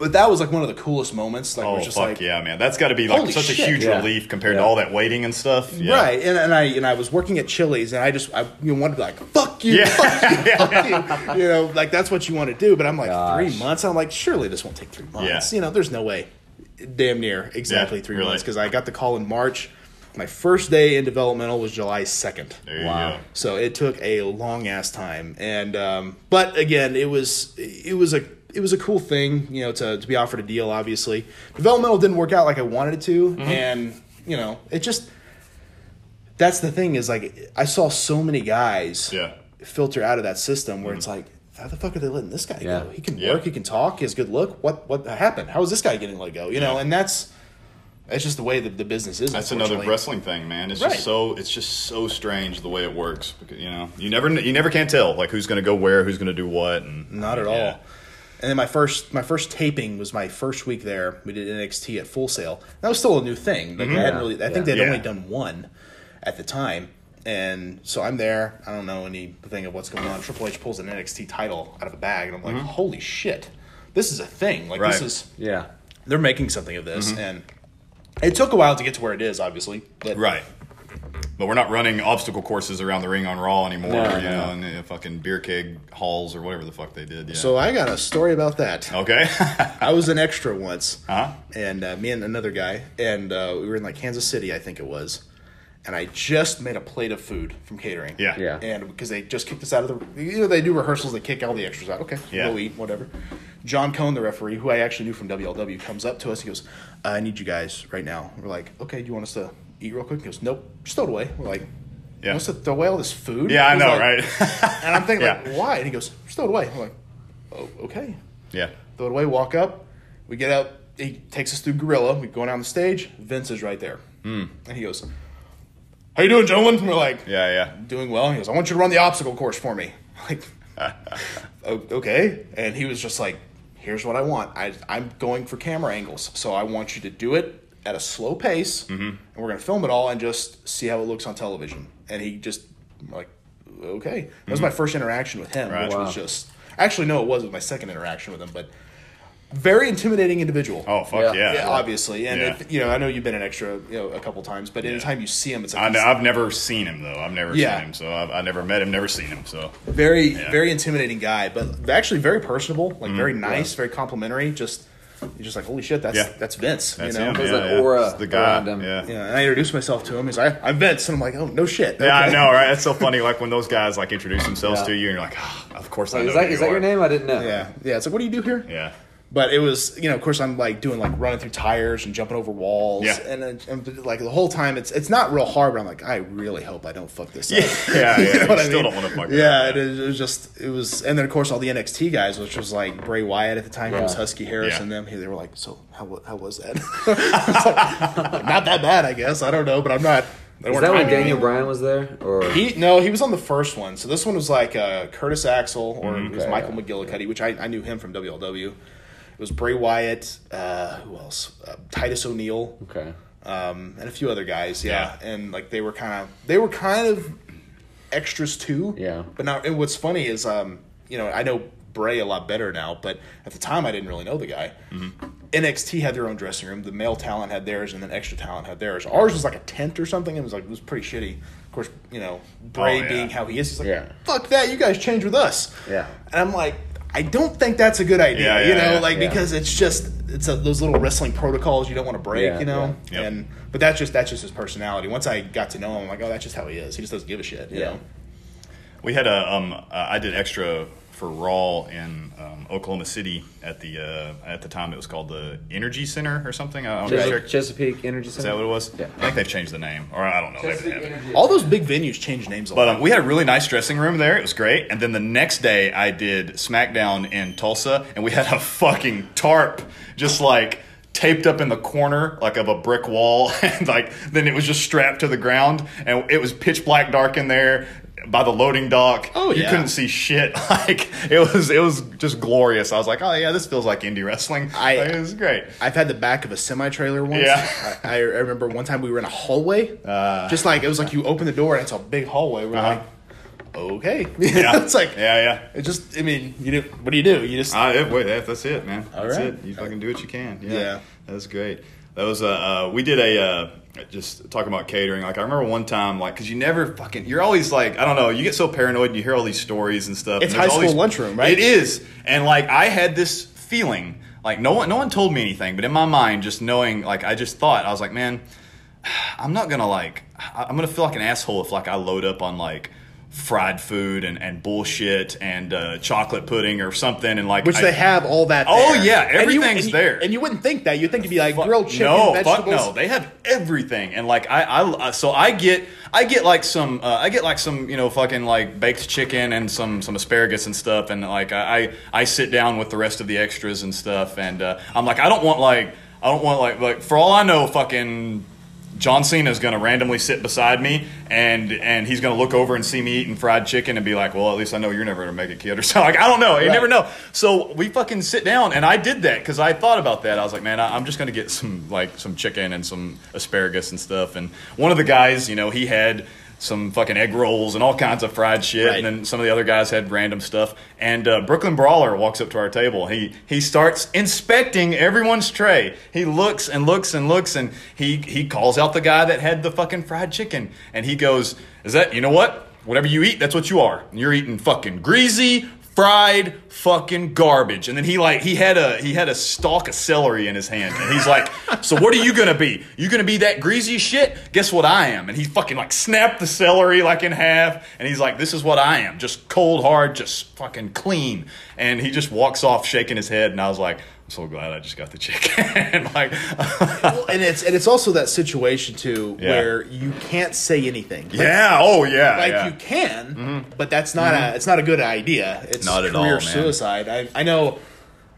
But that was like one of the coolest moments. Like, Oh we're just fuck like, yeah, man! That's got to be like Holy such a huge Yeah. relief compared Yeah. to all that waiting and stuff. Yeah. Right, and, and I and I was working at Chili's, and I just I you know, wanted to be like fuck you, Yeah. fuck you, fuck you. you know, like that's what you want to do. But I'm like Gosh. three months. I'm like surely this won't take three months. Yeah. You know, there's no way. Damn near exactly Yeah, three really. months because I got the call in March. My first day in developmental was July second. Wow. go. So it took a long ass time, and um, but again, it was it was a it was a cool thing, you know, to to be offered a deal. Obviously, developmental didn't work out like I wanted it to, Mm-hmm. and you know, it just that's the thing is like I saw so many guys Yeah. filter out of that system where it's like. How the fuck are they letting this guy Yeah. go? He can Yeah. work, he can talk, he has good look. What what happened? How is this guy getting let go? You know, and that's that's just the way that the business is. That's another wrestling thing, man. It's Right. just so it's just so strange the way it works. Because, you know, you never you never can tell like who's going to go where, who's going to do what, and Not at yeah. all. And then my first my first taping was my first week there. We did NXT at Full Sail. That was still a new thing. Like mm-hmm. I hadn't really. I think Yeah. they'd Yeah. only done one at the time. And so I'm there. I don't know anything of what's going on. Triple H pulls an NXT title out of a bag, and I'm like, mm-hmm. "Holy shit, this is a thing! Like this is Yeah. they're making something of this." Mm-hmm. And it took a while to get to where it is, obviously. But Right. But we're not running obstacle courses around the ring on Raw anymore, No, you no. know, and uh, fucking beer keg halls or whatever the fuck they did. Yeah. So I got a story about that. okay. I was an extra once, Huh? and uh, me and another guy, and uh, we were in like Kansas City, I think it was, and I just made a plate of food from catering. Yeah. Yeah. And because they just kicked us out of the, you know, they do rehearsals, they kick all the extras out. Okay, Yeah. go eat, whatever. John Cone, the referee, who I actually knew from WLW, comes up to us. He goes, "I need you guys right now." We're like, "Okay, do you want us to eat real quick?" He goes, "Nope, just throw it away." We're like, "You Yeah. to throw away all this food?" Yeah, I know, like- right? And I'm thinking, Yeah. like, why? And he goes, "Just throw it away." I'm like, "Oh, okay." yeah. throw it away, walk up. We get up. He takes us through Gorilla. We go down the stage. Vince is right there, Hmm. and he goes, "How you doing, gentlemen?" And we're like, Yeah, yeah. "Doing well." He goes, "I want you to run the obstacle course for me." Like, okay. And he was just like, here's what I want. I, I'm going for camera angles, so I want you to do it at a slow pace, Mm-hmm. and we're gonna film it all and just see how it looks on television. And he just like, okay, that was my first interaction with him, Mm-hmm. Right. which Wow. was just actually no, it wasn't my second interaction with him, but very intimidating individual. Oh fuck Yeah. yeah! Yeah, obviously, and Yeah. if, you know, I know you've been an extra, you know, a couple times, but anytime you see him, it's like I, he's have never seen him though. I've never Yeah. seen him, so I've, I never met him, never seen him. So very, Yeah. very intimidating guy, but actually very personable, like very Mm-hmm. nice, very complimentary. Just you're just like, holy shit, that's Yeah. that's Vince. that's you know? him. There's yeah, an yeah. aura It's the guy. around him. Yeah. Yeah, and I introduced myself to him. He's like, I'm Vince, and I'm like, oh no shit. Yeah, I know, right? That's so funny. Like when those guys like introduce themselves Yeah. to you, and you're like, oh, of course I know. is that who is you that your name? I didn't know. Yeah, yeah. It's like, what do you do here? Yeah. But it was, you know, of course, I'm like doing like running through tires and jumping over walls, Yeah. and, and like the whole time, it's it's not real hard. But I'm like, I really hope I don't fuck this up. Yeah, yeah. You know what You I still mean? don't wanna fuck it Yeah, up, it, is, it was just it was, and then of course all the NXT guys, which was like Bray Wyatt at the time, he was Husky Harris, Yeah. and them. They were like, so how how was that? It's like, not that bad, I guess. I don't know, but I'm not. they Is that when timing me. Daniel Bryan was there? Or He no, he was on the first one. So this one was like uh, Curtis Axel or Mm-hmm. it was Okay, Michael yeah. McGillicutty, which I, I knew him from WLW. It was Bray Wyatt. Uh, who else? Uh, Titus O'Neil, okay, um, and a few other guys. Yeah, Yeah. and like they were kind of they were kind of extras too. Yeah. But now, and what's funny is, um, you know, I know Bray a lot better now, but at the time I didn't really know the guy. Mm-hmm. NXT had their own dressing room. The male talent had theirs, and then extra talent had theirs. Ours was like a tent or something. It was like it was pretty shitty. Of course, you know Bray Oh, yeah. being how he is, he's like, Yeah. "Fuck that! You guys change with us." Yeah. And I'm like, I don't think that's a good idea. Yeah, you know, yeah. like Yeah. because it's just it's a, those little wrestling protocols you don't want to break. Yeah, you know, yeah. Yep. and but that's just that's just his personality. Once I got to know him, I'm like, oh, that's just how he is. He just doesn't give a shit. You Yeah. know. We had a um, uh, I did extra for Raw in um, Oklahoma City at the uh, at the time it was called the Energy Center or something. I don't know. Chesapeake, Chesapeake Energy Center. Is that what it was? Yeah. I think they've changed the name, or I don't know. Maybe they haven't. All those big venues change names a But lot. um, we had a really nice dressing room there. It was great. And then the next day, I did SmackDown in Tulsa, and we had a fucking tarp just like taped up in the corner like of a brick wall, and like then it was just strapped to the ground, and it was pitch black dark in there by the loading dock. Oh, yeah. you couldn't see shit. Like it was, it was just glorious. I was like, oh yeah, this feels like indie wrestling. I- Like, it was great. I've had the back of a semi trailer once. Yeah. I, I remember one time we were in a hallway. just like it was like you open the door and it's a big hallway. We're Uh-huh. like, okay. Yeah, it's like yeah, yeah. It just, I mean, you do. What do you do? You just Ah, yeah, wait, that, that's it, man. All that's right. it. You fucking do what you can. Yeah, Yeah. that was great. That was uh, uh we did a uh, just talking about catering. Like I remember one time, like because you never fucking, you're always like, I don't know, you get so paranoid and you hear all these stories and stuff. It's and high school these- lunchroom, right? It is, and like I had this feeling, like no one, no one told me anything, but in my mind, just knowing, like I just thought, I was like, man, I'm not gonna like I'm gonna feel like an asshole if like I load up on like fried food and, and bullshit and uh, chocolate pudding or something and like which I- they have all that. Oh, there. yeah, And you- everything's and you- there. and you wouldn't think that. You'd think it'd be like Fuck- grilled chicken, no, vegetables. fuck no. They have everything, and like I, I, so I get, I get like some, uh, I get like some, you know, fucking like baked chicken and some, some asparagus and stuff, and like I, I, I sit down with the rest of the extras and stuff, and uh, I'm like, I don't want like, I don't want like, like for all I know, fucking. John Cena is going to randomly sit beside me, and and he's going to look over and see me eating fried chicken and be like, "Well, at least I know you're never going to make it, kid." Or something. Like I don't know. You Right. never know. So we fucking sit down, and I did that because I thought about that. I was like, man, I, I'm just gonna get some like some chicken and some asparagus and stuff. And one of the guys, you know, he had some fucking egg rolls and all kinds of fried shit, Right. and then some of the other guys had random stuff. And uh, Brooklyn Brawler walks up to our table. He he starts inspecting everyone's tray. He looks and looks and looks, and he he calls out the guy that had the fucking fried chicken, and he goes, "Is that you know what? Whatever you eat, that's what you are. You're eating fucking greasy." Fried fucking garbage. And then he like he had a he had a stalk of celery in his hand. And he's like so what are you gonna be? You gonna be that greasy shit? Guess what i am? And he fucking like snapped the celery like in half. And he's like this is what i am. Just cold hard just fucking clean. And he just walks off shaking his head. And i was like so glad i just got the chicken like Well, and it's and it's also that situation too Yeah. where you can't say anything. Like, yeah oh yeah like yeah. you can, mm-hmm. but that's not a mm-hmm. it's not a good idea. It's Not at career all, man. suicide. I I know.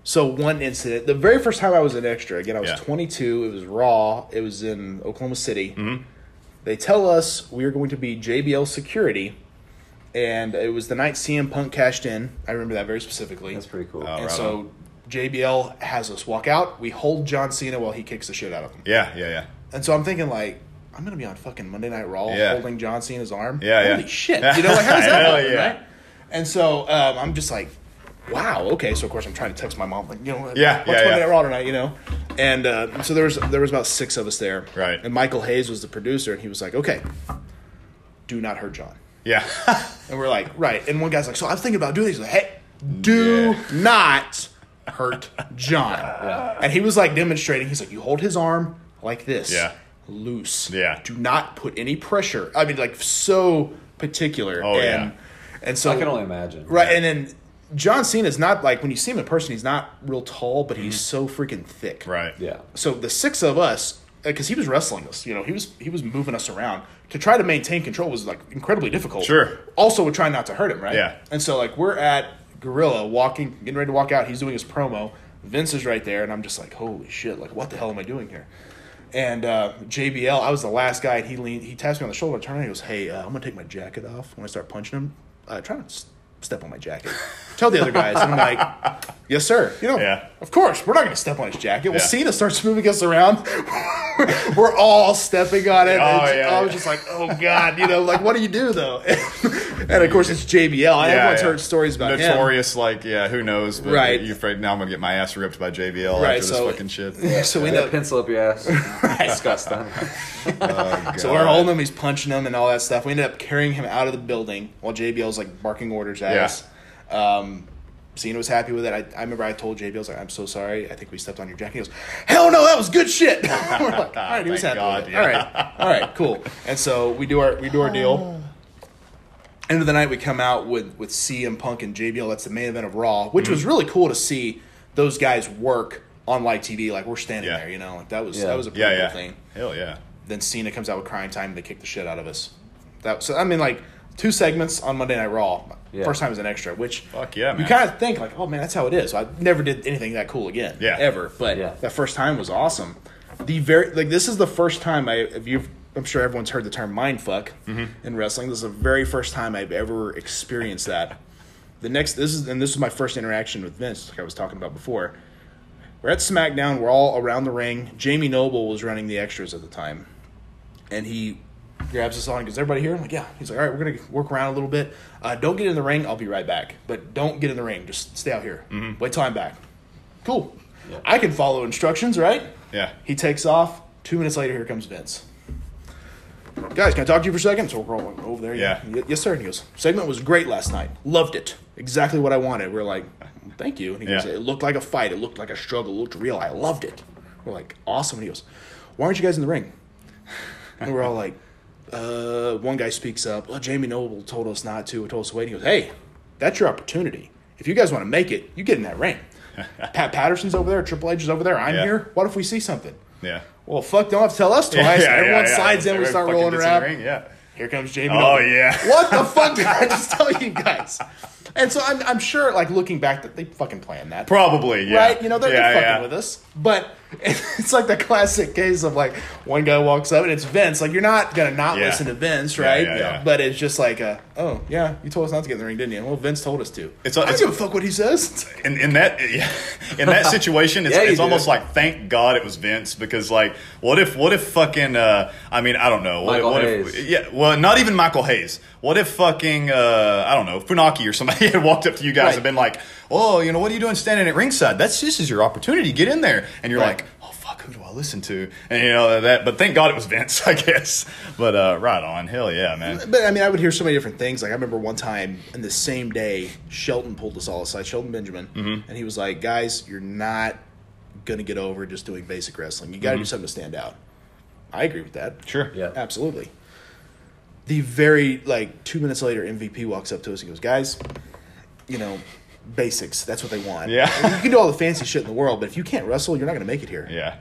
So one incident, the very first time I was an extra, again I was Yeah. 22. It was Raw. It was in Oklahoma City. Mm-hmm. They tell us we are going to be JBL security, and it was the night CM Punk cashed in. I remember that very specifically. That's pretty cool. Oh, and right so on. JBL has us walk out. We hold John Cena while he kicks the shit out of him. Yeah, yeah, yeah. And so I'm thinking like, I'm gonna be on fucking Monday Night Raw Yeah. holding John Cena's arm. Yeah, yeah. Holy shit! You know, like how does that Hell happen, yeah. right? And so um, I'm just like, wow, okay. So of course I'm trying to text my mom, like, you know, Yeah, what's yeah, Monday yeah. Night Raw tonight, you know? And uh, so there was there was about six of us there, Right. And Michael Hayes was the producer, and he was like, okay, do not hurt John. Yeah. And we're like, right. And one guy's like, so I'm thinking about doing this. He's like, hey, do Yeah. not hurt John. And he was like demonstrating. He's like, you hold his arm like this, Yeah. loose. Yeah. Do not put any pressure. I mean, like so particular. Oh, and, And so I can only imagine. Right, and then John Cena's not like when you see him in person, he's not real tall, but he's so freaking thick. Mm-hmm. right. Yeah. So the six of us, because he was wrestling us, you know, he was he was moving us around to try to maintain control was like incredibly difficult. Sure. Also, we're trying not to hurt him, right? Yeah. And so like we're at Gorilla walking, getting ready to walk out. He's doing his promo. Vince is right there, and I'm just like, holy shit! Like, what the hell am I doing here? And uh, JBL, I was the last guy, and he leaned, he taps me on the shoulder, turned around, and he goes, "Hey, uh, I'm gonna take my jacket off when I start punching him. Uh, try to step on my jacket. Tell the other guys." And I'm like, "Yes, sir. You know, Yeah. of course, we're not gonna step on his jacket." Well, Yeah. Cena starts moving us around. we're all stepping on it. Oh, and yeah, I was yeah. just like, "Oh God," you know, like, what do you do though? and of course, it's JBL. Everyone's yeah. heard stories about him. Notorious, like, yeah, who knows? But Right. You're afraid now I'm going to get my ass ripped by JBL Right, after this fucking shit. So we Yeah, know. pencil up your ass. Disgusting. So we're holding him, he's punching him, and all that stuff. We ended up carrying him out of the building while JBL's like barking orders at Yeah. us. Um, Cena was happy with it. I, I remember I told JBL, I was like, I'm so sorry. I think we stepped on your jacket. He goes, Hell no, that was good shit. we're like, all right, he was happy God, with it. Yeah. All right, all right, cool. And so we do our we do our deal. End of the night, we come out with with CM Punk and JBL. That's the main event of Raw, which Mm-hmm. was really cool to see those guys work on live TV. Like we're standing Yeah. there, you know, like that was Yeah. that was a pretty Yeah, cool yeah. thing Hell yeah. then Cena comes out with Cryme Tyme and they kick the shit out of us. That so I mean like two segments on Monday Night Raw. Yeah. First time as an extra, which Fuck yeah, you man. kind of think like, oh man, that's how it is. I never did anything that cool again, Yeah. ever. But Yeah. that first time was awesome. The very like this is the first time I if you've I'm sure everyone's heard the term mind fuck Mm-hmm. in wrestling. This is the very first time I've ever experienced that. The next this is and this is my first interaction with Vince, like I was talking about before. We're at SmackDown. We're all around the ring. Jamie Noble was running the extras at the time, and he grabs us on and goes, "Everybody here?" I'm like, "Yeah." He's like, "All right, we're gonna work around a little bit. Uh, don't get in the ring. I'll be right back. But don't get in the ring. Just stay out here. Wait till I'm back." Cool. I can follow instructions, right? Yeah. He takes off. Two minutes later, here comes Vince. Guys, can I talk to you for a second? So we're all over there. Yeah. "Y- Yes, sir. And he goes, segment was great last night. Loved it. Exactly what I wanted. We're like, thank you. And he goes, Yeah. it looked like a fight. It looked like a struggle. It looked real. I loved it. We're like, awesome. And he goes, why aren't you guys in the ring? And we're all like, uh, one guy speaks up. Well, Jamie Noble told us not to. Told us to wait. He goes, hey, that's your opportunity. If you guys want to make it, you get in that ring. Pat Patterson's over there. Triple H is over there. I'm Yeah. here. What if we see something? Yeah. Well, fuck, don't have to tell us twice. Everyone slides in, we start rolling gets in the around. Yeah. Here comes Jamie. Oh, Noble. yeah. What the fuck did I just tell you guys? And so I'm, I'm sure, like looking back, that they fucking planned that, Probably, yeah. right? You know, they're, yeah, they're fucking yeah. with us. But it's like the classic case of like one guy walks up and it's Vince. Like you're not gonna not Yeah. listen to Vince, right? yeah, yeah. But it's just like, uh, oh yeah, you told us not to get in the ring, didn't you? Well, Vince told us to. It's- I don't it's- give a fuck what he says. in, in that yeah, in that situation, it's, Yeah, it's almost like thank God it was Vince because like what if what if fucking uh, I mean I don't know what, Michael what Hayes. if yeah well not even Michael Hayes what if fucking uh, I don't know Funaki or somebody had walked up to you guys Right. and been like oh you know what are you doing standing at ringside that's this is your opportunity get in there and you're Right. like oh fuck who do I listen to and you know that but thank God it was Vince I guess but uh, right on hell yeah man But I mean, I would hear so many different things. Like I remember one time in the same day, Shelton pulled us all aside, Shelton Benjamin, Mm-hmm. and he was like, "Guys, you're not gonna get over just doing basic wrestling. You got to do something to stand out." I agree with that. Mm-hmm. sure Yeah. Absolutely. The very like two minutes later, MVP walks up to us and goes, "Guys, you know, basics. That's what they want. Yeah. And you can do all the fancy shit in the world, but if you can't wrestle, you're not going to make it here. yeah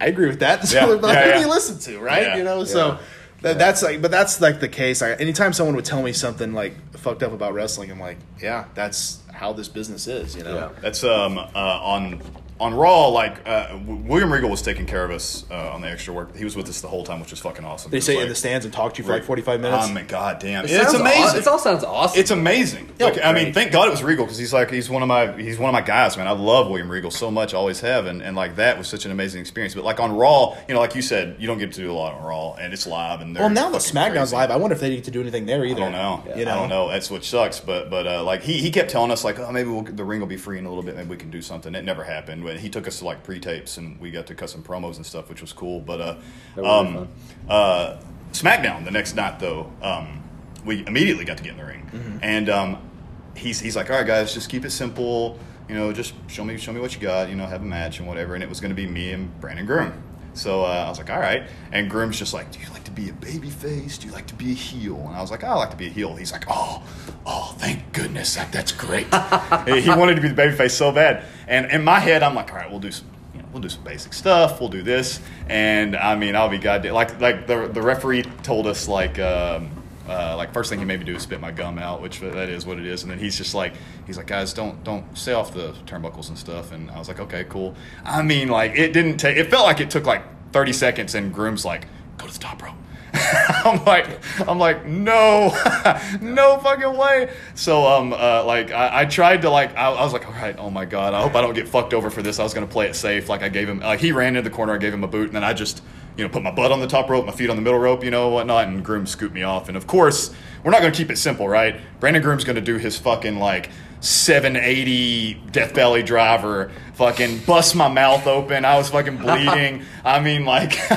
I agree with that. Yeah. like, Yeah, who yeah. do you listen to, right? Yeah. You know, so that, that's like, but that's like the case. I, anytime someone would tell me something like fucked up about wrestling, I'm like, yeah, that's how this business is. You know. Yeah. That's um uh, on on Raw, like uh, William Regal was taking care of us uh, on the extra work. He was with us the whole time, which was fucking awesome. They It was say like- in the stands and talk to you for like 45 minutes. Oh my god, damn! It it's amazing. aw- it all sounds awesome. It's amazing. Yeah, Like, I mean, thank God it was Regal because he's like he's one of my he's one of my guys, man. I love William Regal so much, always have, and, and like that was such an amazing experience. But like on Raw, you know, like you said, you don't get to do a lot on Raw, and it's live. And well, now the fucking SmackDown's crazy. live, I wonder if they get to do anything there either. I don't know. You know, I don't know. That's what sucks. But but uh, like he, he kept telling us like oh maybe we'll, the ring will be free in a little bit. Maybe we can do something. It never happened. But he took us to like pre tapes and we got to cut some promos and stuff, which was cool. But uh, That would be um, uh, SmackDown the next night though, um, we immediately got to get in the ring, Mm-hmm. and um, he's he's like all right guys, just keep it simple. You know, just show me show me what you got. You know, have a match and whatever. And it was going to be me and Brandon Groom. So uh, I was like, all right. And Groom's just like, do you like to be a baby face? Do you like to be a heel? And I was like, "Oh, I like to be a heel. He's like, oh, oh, thank goodness. That, that's great. he he wanted to be the baby face so bad. And in my head, I'm like, all right, we'll do some, we'll do some basic stuff. We'll do this. And I mean, I'll be goddamn. Like, like the, the referee told us, like, um, uh, like first thing he made me do is spit my gum out, which that is what it is. And then he's just like, he's like, guys, don't don't stay off the turnbuckles and stuff. And I was like, okay, cool. I mean, like it didn't take. It felt like it took like 30 seconds, and Groom's like, go to the top rope. I'm like, I'm like, no, no fucking way. So, um, uh, like, I, I tried to like, I, I was like, all right, oh my god, I hope I don't get fucked over for this. I was gonna play it safe. Like, I gave him, like, he ran into the corner, I gave him a boot, and then I just, you know, put my butt on the top rope, my feet on the middle rope, you know, whatnot, and Groom scooped me off. And of course, we're not gonna keep it simple, right? Brandon Groom's gonna do his fucking like 780 Death Valley driver, fucking bust my mouth open. I was fucking bleeding. I mean, like,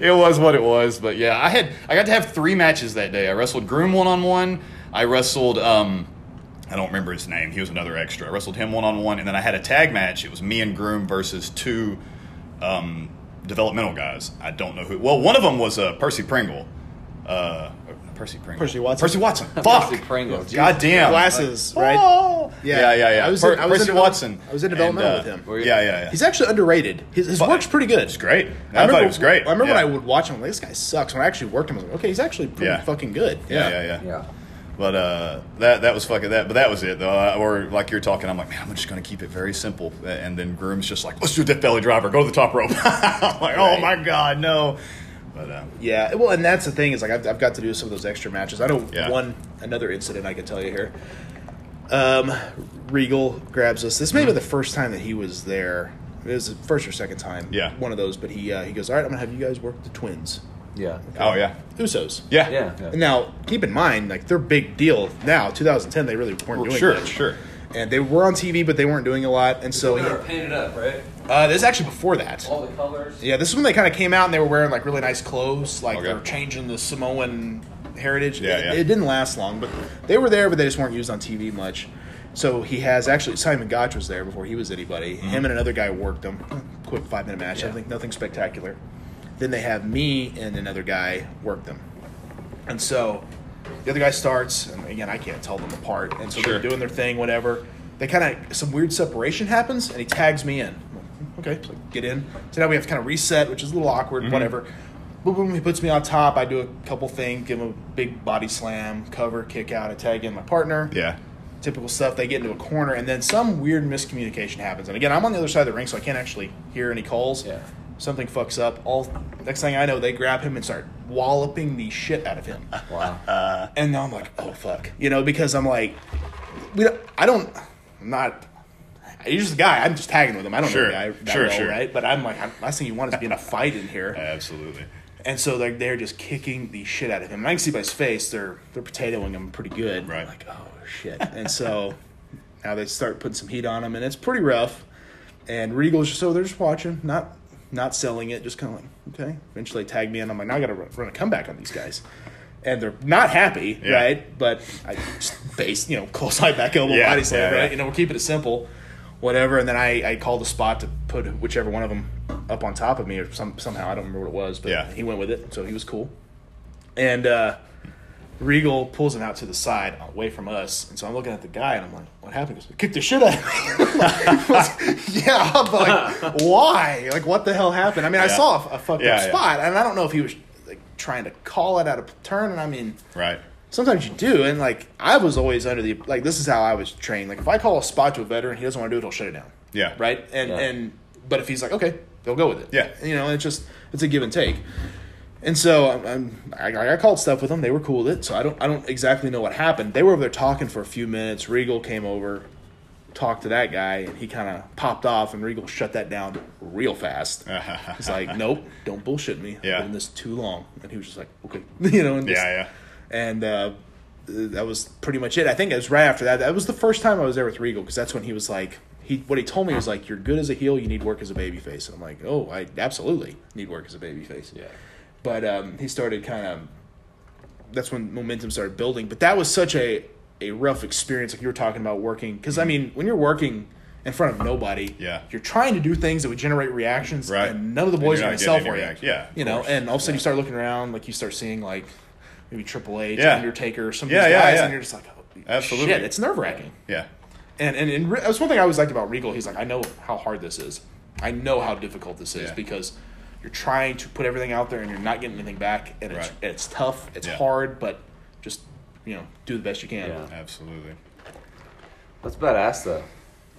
it was what it was. But yeah, I had I got to have three matches that day. I wrestled Groom one on one. I wrestled um, I don't remember his name. He was another extra. I wrestled him one on one, and then I had a tag match. It was me and Groom versus two um, developmental guys. I don't know who. Well, one of them was uh, Percy Pringle. Uh, Percy Pringle. Percy Watson. Percy Watson. Fuck. Percy Pringle. God damn. Glasses, Like, right? oh. Yeah. Yeah, yeah, yeah. I was in- I was Percy develop- Watson. I was in And, uh, with him. Were you- Yeah, yeah, yeah. He's actually underrated. His, his But- work's pretty good. It's great. I, I thought remember, it was great. I remember yeah. when I would watch him, like, this guy sucks. When I actually worked him, I was like, okay, he's actually pretty Yeah. fucking good. Yeah, yeah, yeah. Yeah. But uh, that that was fucking that. But that was it though. Or like you're talking, I'm like, man, I'm just gonna keep it very simple. And then Groom's just like, let's do a Death Valley driver. Go to the top rope. I'm like, oh my god, no. But uh, Yeah, well, and that's the thing is like I've, I've got to do some of those extra matches. I know Yeah. one another incident I can tell you here. Um, Regal grabs us. This may be the first time that he was there. It was the first or second time. Yeah. one of those. But he uh, he goes, all right, I'm gonna have you guys work the twins, Yeah. oh yeah, Usos. yeah, Yeah. yeah. Now, keep in mind, like their big deal now, 2010, they really weren't doing sure, much. sure. And they were on TV, but they weren't doing a lot. And so, he, painted up, right? uh, this is actually before that. All the colors. Yeah, this is when they kind of came out and they were wearing like really nice clothes, like Okay. they were changing the Samoan heritage. Yeah, it, yeah. it didn't last long, but they were there, but they just weren't used on TV much. So he has actually Simon Gotch was there before he was anybody. Mm-hmm. Him and another guy worked them. Quick five minute match. I think nothing spectacular. Then they have me and another guy work them, and so the other guy starts, and again I can't tell them apart, and so Sure. they're doing their thing, whatever. They kind of some weird separation happens, and he tags me in. Like, Okay, so get in. So now we have to kind of reset, which is a little awkward. Mm-hmm. Whatever. Boom, boom. He puts me on top. I do a couple things, give him a big body slam, cover, kick out. I tag in my partner. yeah. Typical stuff. They get into a corner, and then some weird miscommunication happens. And again, I'm on the other side of the ring, so I can't actually hear any calls. Yeah. Something fucks up. All next thing I know, they grab him and start walloping the shit out of him. Wow. Uh, and now I'm like, oh fuck, you know, because I'm like, we don't, I don't, I'm not. He's just a guy. I'm just tagging with him. I don't Sure. know the guy that Sure, well, sure. right? But I'm like, I'm, last thing you want is to be in a fight in here. Absolutely. And so they're they're just kicking the shit out of him. And I can see by his face they're they're potatoing him pretty good. Right. I'm like, oh shit. And so now they start putting some heat on him, and it's pretty rough. And Regal's just so they're just watching, not not selling it, just kind of like okay. Eventually they tag me in. I'm like, now I got to run, run a comeback on these guys. And they're not happy, Yeah. right? But I just base, you know, close eye back elbow Yeah, body slam, yeah, right? You know, we're keeping it simple, whatever. And then I, I called the spot to put whichever one of them up on top of me, or some, somehow I don't remember what it was, but he went with it, so he was cool. And uh, Regal pulls him out to the side, uh, away from us, and so I'm looking at the guy, and I'm like, "What happened?" He goes, "Kick the shit out of me." yeah, but like, why? Like, what the hell happened? I mean, I saw a, a fucked Yeah, up yeah. spot, and I don't know if he was like trying to call it out of turn, and I mean Right. sometimes you do and like i was always under the like this is how i was trained like if i call a spot to a veteran he doesn't want to do it he'll shut it down Yeah. right and Yeah. and but if he's like, okay, they'll go with it. Yeah. you know, it's just it's a give and take. And so I'm, I'm, I, I called stuff with them. They were cool with it. So I don't I don't exactly know what happened. They were over there talking for a few minutes. Regal came over, talked to that guy, and he kind of popped off. And Regal shut that down real fast. He's like, "Nope, don't bullshit me. Yeah. I've been in this too long." And he was just like, "Okay," you know. And just- Yeah, yeah. and uh, that was pretty much it. I think it was right after that. That was the first time I was there with Regal because that's when he was like, he what he told me was like, "You're good as a heel. You need work as a babyface." And I'm like, "Oh, I absolutely need work as a babyface." Yeah. But um, he started kind of. That's when momentum started building. But that was such a a rough experience, like you were talking about working. Because I mean, when you're working in front of nobody, Yeah. you're trying to do things that would generate reactions, Right. and none of the boys are going to sell for you. Yeah, you know, and all of a sudden you start looking around, like you start seeing like maybe Triple H, Yeah. Undertaker, some of Yeah, these yeah, guys, yeah. and you're just like, oh, Absolutely. shit, it's nerve wracking. Yeah. And and, and Re- that's one thing I always liked about Regal. He's like, I know how hard this is. I know how difficult this is because you're trying to put everything out there and you're not getting anything back, and it's Right. it's tough, it's Yeah. hard, but just you know, do the best you can. Yeah. Absolutely. That's badass though.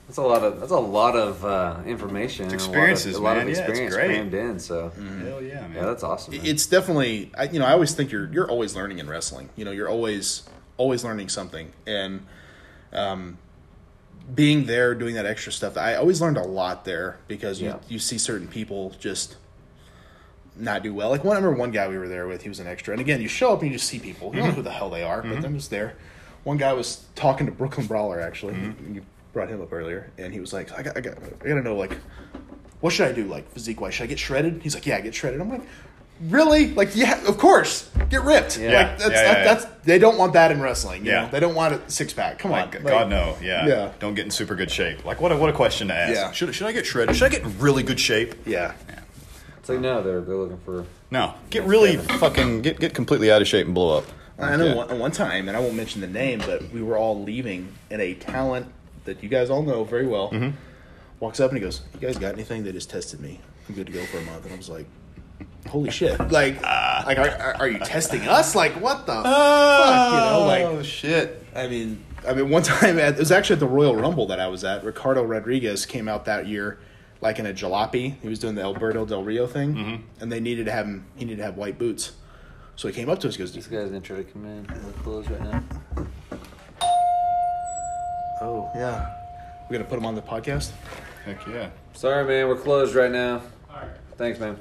That's a lot of that's a lot of uh, information. and a lot of- experiences, a lot of, man. Yeah, it's experience great. crammed in. So Hell yeah, man. yeah, that's awesome. man. It's definitely, I, you know, I always think you're you're always learning in wrestling. You know, you're always always learning something, and um, being there doing that extra stuff, I always learned a lot there because you Yeah. you see certain people just not do well. Like one, I remember one guy we were there with. He was an extra, and again, you show up and you just see people. You don't know mm-hmm. who the hell they are, but mm-hmm. they're just there. One guy was talking to Brooklyn Brawler actually. Mm-hmm. You brought him up earlier, and he was like, "I got, I got, I got to know like." what should I do, like physique wise? Should I get shredded? He's like, yeah, get shredded. I'm like, really? Like, yeah, of course, get ripped. Yeah. Like, that's, Yeah, yeah, that, yeah. that's they don't want that in wrestling. You Yeah. know? they don't want a six pack. Come on, Like, God no, yeah. Yeah. Don't get in super good shape. Like what a what a question to ask. Yeah. Should should I get shredded? Should I get in really good shape? yeah, yeah. It's like no, they're they're looking for. No. Get really fucking get get completely out of shape and blow up. I know Yeah. one, one time, and I won't mention the name, but we were all leaving, and a talent that you guys all know very well Mm-hmm. walks up and he goes, "You guys got anything? They just tested me. I'm good to go for a month." And I was like, "Holy shit! Like, like are, are, are you testing us? Like, what the fuck? You know, like." oh shit. I mean, I mean, one time at, it was actually at the Royal Rumble that I was at. Ricardo Rodriguez came out that year, like in a jalopy. He was doing the Alberto Del Rio thing, Mm-hmm. and they needed to have him. He needed to have white boots, so he came up to us. He goes, this guys intro to try to come in. We're closed right now. "Oh yeah, we're gonna put him on the podcast." Heck yeah. Sorry, man. We're closed right now. All right. Thanks, man.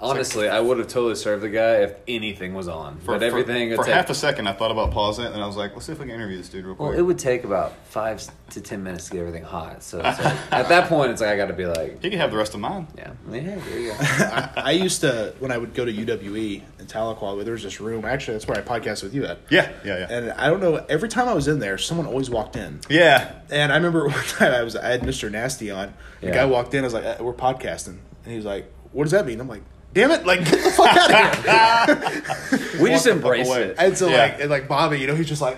Honestly, I would have totally served the guy if anything was on. For, but everything for, would for take, half a second I thought about pausing it and I was like, let's see if we can interview this dude real quick. Well, it would take about five to ten minutes to get everything hot. So it's like, at that point, it's like I got to be like, he can have the rest of mine. yeah, yeah, there you go. I, I used to when I would go to UWE in Tahlequah, there was this room. Actually, that's where I podcast with you at. Yeah, yeah, yeah. And I don't know. Every time I was in there, someone always walked in. yeah. And I remember one time I was I had Mr. Nasty on. The Yeah. guy walked in. I was like, uh, "We're podcasting," and he was like, "What does that mean?" I'm like, "Damn it! Like, get the fuck out of here!" We just Walk the fuck embrace it. and so Yeah. like, and like Bobby, you know, he's just like,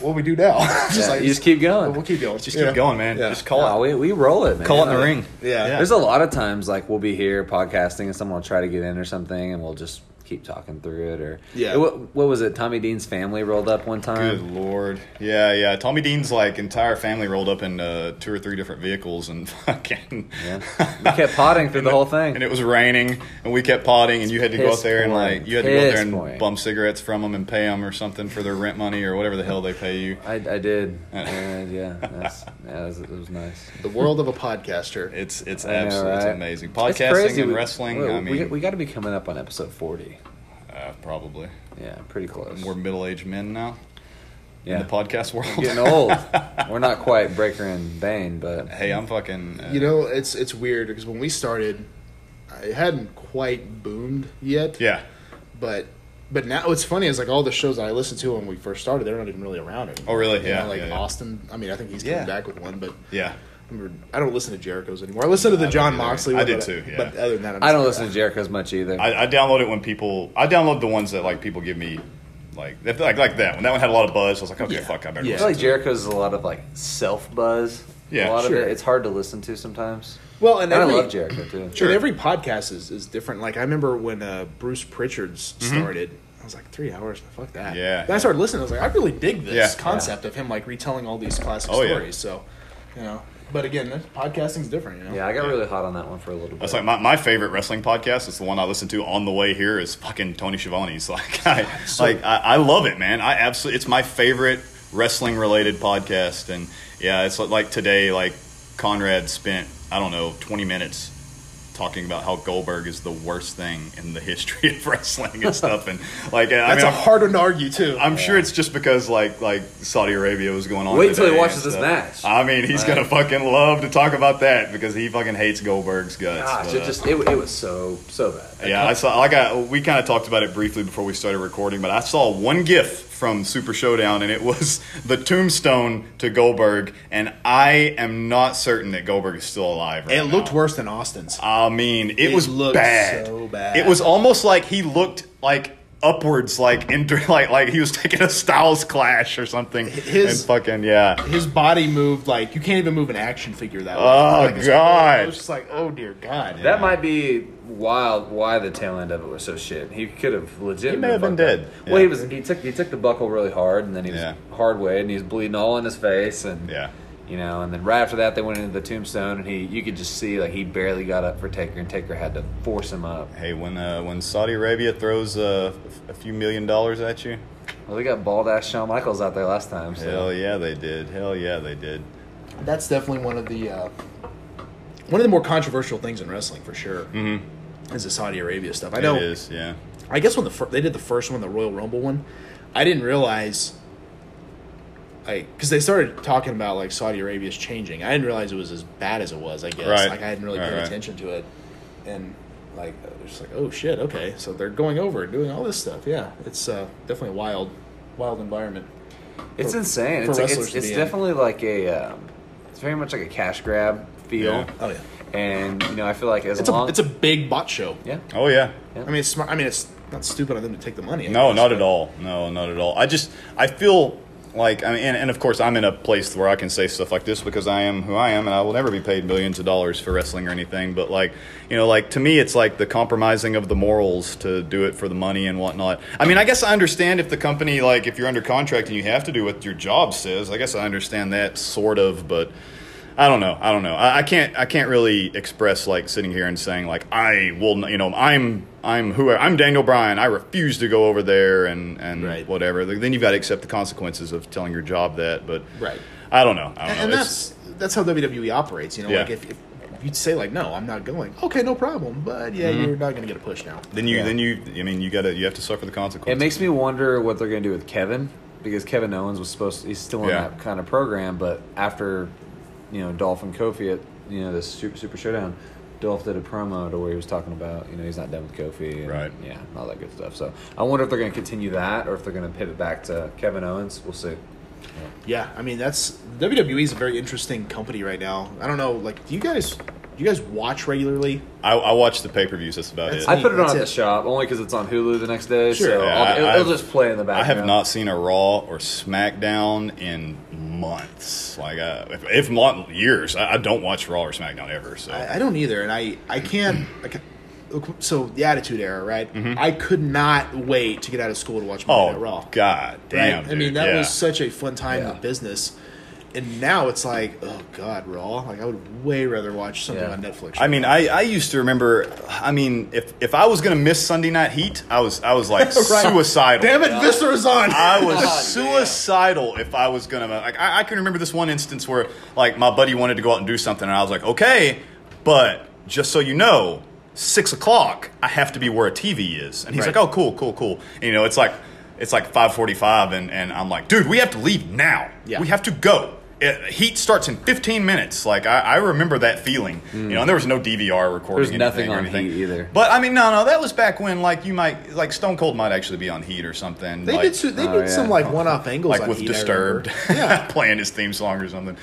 "What we do now?" just Yeah, like, you just keep going. We'll keep going. Just Yeah. keep going, man. Yeah. Just call No, it. we, we roll it, man. Call it in the Like, ring. Yeah. There's a lot of times like we'll be here podcasting and someone will try to get in or something, and we'll just keep talking through it or yeah. What, what was it? Tommy dean's family rolled up one time? Good lord. Yeah yeah. Tommy dean's like entire family rolled up in uh, two or three different vehicles and fucking yeah. We kept potting through the whole thing. And it was raining and we kept potting and you had to Piss go out there and like you had to go out there and point. bum cigarettes from them and pay them or something for their rent money or whatever the hell they pay you. I, I did. Uh, and yeah that's, yeah that was, was, nice. The world of a podcaster. It's it's absolutely right? amazing. Podcasting it's and wrestling we, i mean we, we got to be coming up on episode 40 yeah, probably. Yeah, pretty close. We're middle aged men now. Yeah. In the podcast world, We're getting old. We're not quite Breaker and Bane, but hey, I'm fucking. Uh, you know, it's it's weird because when we started, it hadn't quite boomed yet. Yeah. But but now what's funny is like all the shows that I listened to when we first started, they're not even really around anymore. Oh really? You yeah. Know, like yeah, yeah. Austin. I mean, I think he's coming yeah. back with one, but yeah. I, don't listen to Jericho's anymore. I listen to the I John either. Moxley. I one, did too, yeah. But other than that, I'm I don't just- listen to Jericho as much either. I, I download it when people. I download the ones that like people give me, like if, like like that. When that one had a lot of buzz, I was like, okay, Yeah. fuck, I better. Yeah. I feel like. Jericho's is a lot of like self buzz. Yeah, a lot sure. of it. It's hard to listen to sometimes. Well, and And every, I love Jericho too. Sure. every podcast is, is different. Like I remember when uh, Bruce Pritchard's started. I was like three hours. Fuck that. Mm-hmm. Yeah. Then I started listening. I was like, I really dig this Yeah. concept of him like retelling all these classic Oh, yeah. stories. So You know, but again, that- podcasting's different. You know. Yeah, I got really hot on that one for a little bit. That's like my, my favorite wrestling podcast. It's the one I listen to on the way here. Is fucking Tony Schiavone's. Like I like I, I love it, man. I absolutely it's my favorite wrestling related podcast. And yeah, it's like today. Like Conrad spent I don't know twenty minutes talking about how Goldberg is the worst thing in the history of wrestling and stuff. And like I That's mean, a I'm- hard one to argue too. I'm sure it's just because like like Saudi Arabia was going on. Wait until he watches and this match. I mean, he's Right. gonna fucking love to talk about that because he fucking hates Goldberg's guts. Gosh, but, it uh, just it, it was so so bad. yeah, I saw. Like I, we kind of talked about it briefly before we started recording, but I saw one GIF from Super Showdown, and it was the tombstone to Goldberg, and I am not certain that Goldberg is still alive. Right it looked now. worse than Austin's. I mean, it, It was looked bad. so bad. It was almost like he looked like upwards, like into like like he was taking a Styles clash or something. His- and fucking yeah. His body moved like you can't even move an action figure that way. Oh, Like, it's- God. I was just like, oh dear God. That might be wild. Why the tail end of it was so shit. He could have legit. He may have been dead. Well, he was. He took he took the buckle really hard, and then he was Yeah. hard way, and he was bleeding all in his face, and Yeah. you know, and then right after that, they went into the tombstone, and he you could just see like he barely got up for Taker, and Taker had to force him up. Hey, when uh, when Saudi Arabia throws uh, a few million dollars at you, Well, they got bald ass Shawn Michaels out there last time. So. hell yeah, they did. Hell yeah, they did. That's definitely one of the uh, one of the more controversial things in wrestling for sure. Mm-hmm. Is the Saudi Arabia stuff? I know. It is. Yeah. I guess when the fir- they did the first one, the Royal Rumble one, I didn't realize, like, because they started talking about like Saudi Arabia's changing. I didn't realize it was as bad as it was. I guess Right. like I hadn't really paid right. attention to it, and like I was just like, oh shit, okay, so they're going over and doing all this stuff. Yeah, it's uh, definitely a wild, wild environment. It's for- insane. for It's, like, wrestlers it's, it's be in. definitely like a. Um, it's very much like a cash grab feel. Yeah. Oh yeah, And you know, I feel like as it's a it's a big bot show. yeah. Oh yeah. I mean, it's smart. I mean, it's not stupid on them to take the money. I No, guess, not but- at all. No, not at all. I just I feel like I mean, and, and of course I'm in a place where I can say stuff like this because I am who I am, and I will never be paid millions of dollars for wrestling or anything. But like you know, like to me, it's like the compromising of the morals to do it for the money and whatnot. I mean, I guess I understand if the company like if you're under contract and you have to do what your job says. I guess I understand that sort of, but. I don't know. I don't know. I, I can't. I can't really express like sitting here and saying like I will. You know, I'm. I'm who. I'm Daniel Bryan. I refuse to go over there and and Right. whatever. Then you've got to accept the consequences of telling your job that. But Right. I don't know. I don't and, and know. That's that's how WWE operates. You know, Yeah. like if, if you'd say like, no, I'm not going. Okay, no problem. But yeah, Mm-hmm. you're not going to get a push now. then you. Yeah. Then you. I mean, you got to. You have to suffer the consequences. It makes me wonder what they're going to do with Kevin because Kevin Owens was supposed to, he's still in Yeah. that kind of program, but after you know Dolph and Kofi at you know this Super, Super Showdown, Dolph did a promo to where he was talking about you know he's not done with Kofi, and, Right. Yeah, all that good stuff. So I wonder if they're going to continue that or if they're going to pivot back to Kevin Owens. We'll see. Yeah, I mean that's WWE is a very interesting company right now. I don't know, like, do you guys do you guys watch regularly? I, I watch the pay per views. That's about That's it. I put it on That's at the it. shop only because it's on Hulu the next day. Sure. so Yeah, I'll, I- it'll, I've- just play in the background. I background. have not seen a Raw or SmackDown in months. Like, uh, if, if not years, I, I don't watch Raw or SmackDown ever. So I, I don't either, and I I can't. I can, so the Attitude Era, right? I could not wait to get out of school to watch Monday Night Mm-hmm. oh Raw. god, damn! right? I mean, that yeah. was such a fun time in Yeah. the business. And now it's like, oh god, Raw. Like I would way rather watch something Yeah. on Netflix. I mean, I, I used to remember. I mean, if if I was gonna miss Sunday Night Heat, I was I was like Right. suicidal. damn it, Viscera's on. I was God suicidal if I was gonna like. I, I can remember this one instance where like my buddy wanted to go out and do something, and I was like, okay, but just so you know, six o'clock, I have to be where a TV is. And he's Right. like, oh, cool, cool, cool. And, you know, it's like it's like five forty-five, and and I'm like, dude, we have to leave now. Yeah. we have to go. It, heat starts in 15 minutes. Like I, I remember that feeling, you know. And there was no DVR recording. There's nothing or on anything. Heat either. But I mean, no, no, that was back when like you might like Stone Cold might actually be on Heat or something. they like, did. so- They Oh, did some like one-off angles, like on with Heat, Disturbed. Yeah, playing his theme song or something.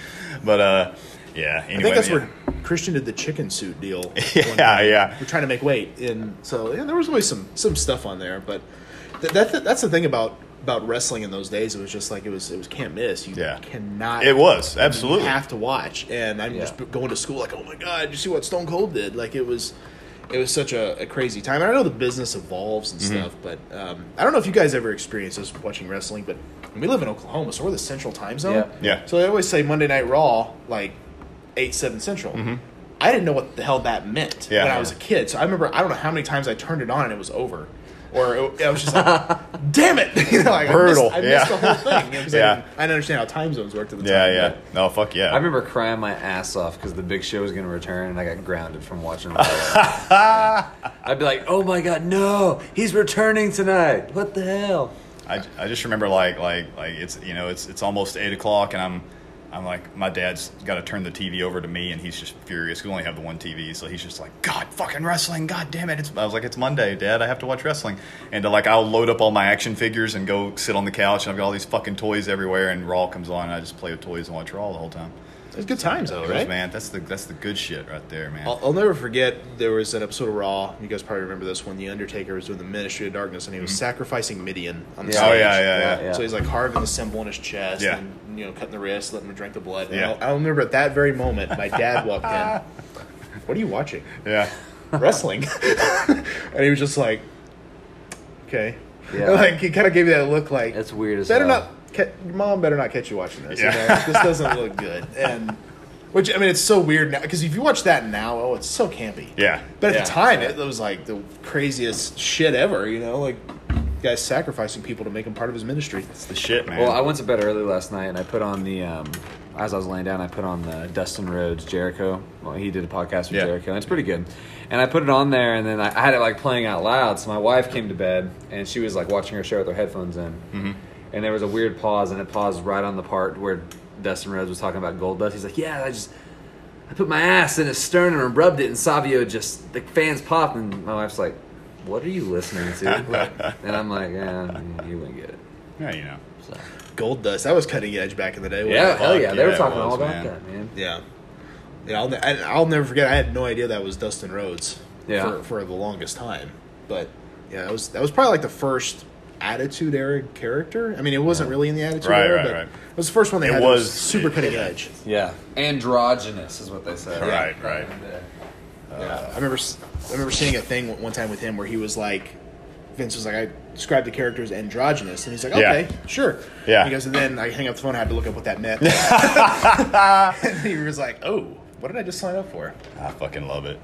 But uh, yeah. Anyway, I think that's yeah. where Christian did the chicken suit deal. Yeah, time. yeah. We're trying to make weight, and so yeah, there was always some some stuff on there. But th- that, that's the thing about about wrestling in those days. It was just like it was it was can't miss. You Yeah. cannot. It was, absolutely. You have to watch. And I'm Yeah. just going to school like, oh my god, you see what Stone Cold did? Like it was. It was such a, a crazy time. And I know the business evolves and Mm-hmm. stuff, but um, I don't know if you guys ever experienced this watching wrestling. But we live in Oklahoma, so we're the Central Time Zone. Yeah. Yeah. So they always say Monday Night Raw, like eight seven Central. I didn't know what the hell that meant Mm-hmm. Yeah. when I was a kid. So I remember I don't know how many times I turned it on and it was over, or it, I was just like, "Damn it!" you know, like Brutal, I missed, I yeah. the whole thing. You know, 'cause I, Yeah. didn't, I didn't understand how time zones worked at the time. yeah. but- No, fuck yeah. I remember crying my ass off because the big show was going to return, and I got grounded from watching. I'd be like, "Oh my god, no! He's returning tonight! What the hell?" I, I just remember like like like it's you know it's it's almost eight o'clock and I'm I'm like my dad's got to turn the TV over to me and he's just furious. We only have the one TV, so he's just like God fucking wrestling. God damn it! It's, I was like it's Monday, Dad. I have to watch wrestling. And uh, like I'll load up all my action figures and go sit on the couch and I've got all these fucking toys everywhere. And Raw comes on and I just play with toys and watch Raw the whole time. It was good times though, right? man, that's the that's the good shit right there, man. I'll, I'll never forget there was an episode of Raw. You guys probably remember this when the Undertaker was doing the Ministry of Darkness and he was mm-hmm. sacrificing Mideon on the Yeah. stage. oh yeah, yeah, yeah. Yeah. So he's like carving the symbol in his chest Yeah. and you know cutting the wrist, letting him drink the blood. And Yeah. I'll, I'll remember at that very moment, my dad walked in. What are you watching? yeah. Wrestling. and he was just like, okay. Yeah. Like he kind of gave me that look like That's weird as better hell. not. Ca- your mom better not catch you watching this. you know? this doesn't look good. And which I mean, it's so weird now because if you watch that now, oh, it's so campy. Yeah. But at Yeah. the time, it was like the craziest shit ever. You know, like guys sacrificing people to make him part of his ministry. It's the shit, man. Well, I went to bed early last night, and I put on the um, as I was laying down, I put on the Dustin Rhodes Jericho. Well, he did a podcast with Yeah. Jericho, and it's pretty good. And I put it on there, and then I, I had it like playing out loud. So my wife came to bed, and she was like watching her show with her headphones in. Mm-hmm. And there was a weird pause, and it paused right on the part where Dustin Rhodes was talking about Goldust. He's like, "Yeah, I just." I put my ass in his sternum and rubbed it, and Savio just the fans popped, and my wife's like, "What are you listening to?" and I'm like, "Yeah, you wouldn't get it." yeah, you know. So. Goldust. That was cutting edge back in the day. wasn't Yeah, hell yeah, Fuck they were yeah, it talking was, all about man. that, man. Yeah. Yeah, I'll, ne- I, I'll never forget. I had no idea that was Dustin Rhodes. Yeah. For, for the longest time, but yeah, that was that was probably like the first Attitude Era character. I mean, it wasn't really in the Attitude Right, Era, right, but right. it was the first one they It had. that was- super cutting edge. Yeah, androgynous is what they said. Right, right. Uh, yeah, I remember. s- I remember seeing a thing one time with him where he was like, Vince was like, I described the character as androgynous, and he's like, Yeah. okay, sure. Yeah. He goes, and then I hang up the phone. I had to look up what that meant. and he was like, oh, what did I just sign up for? I fucking love it.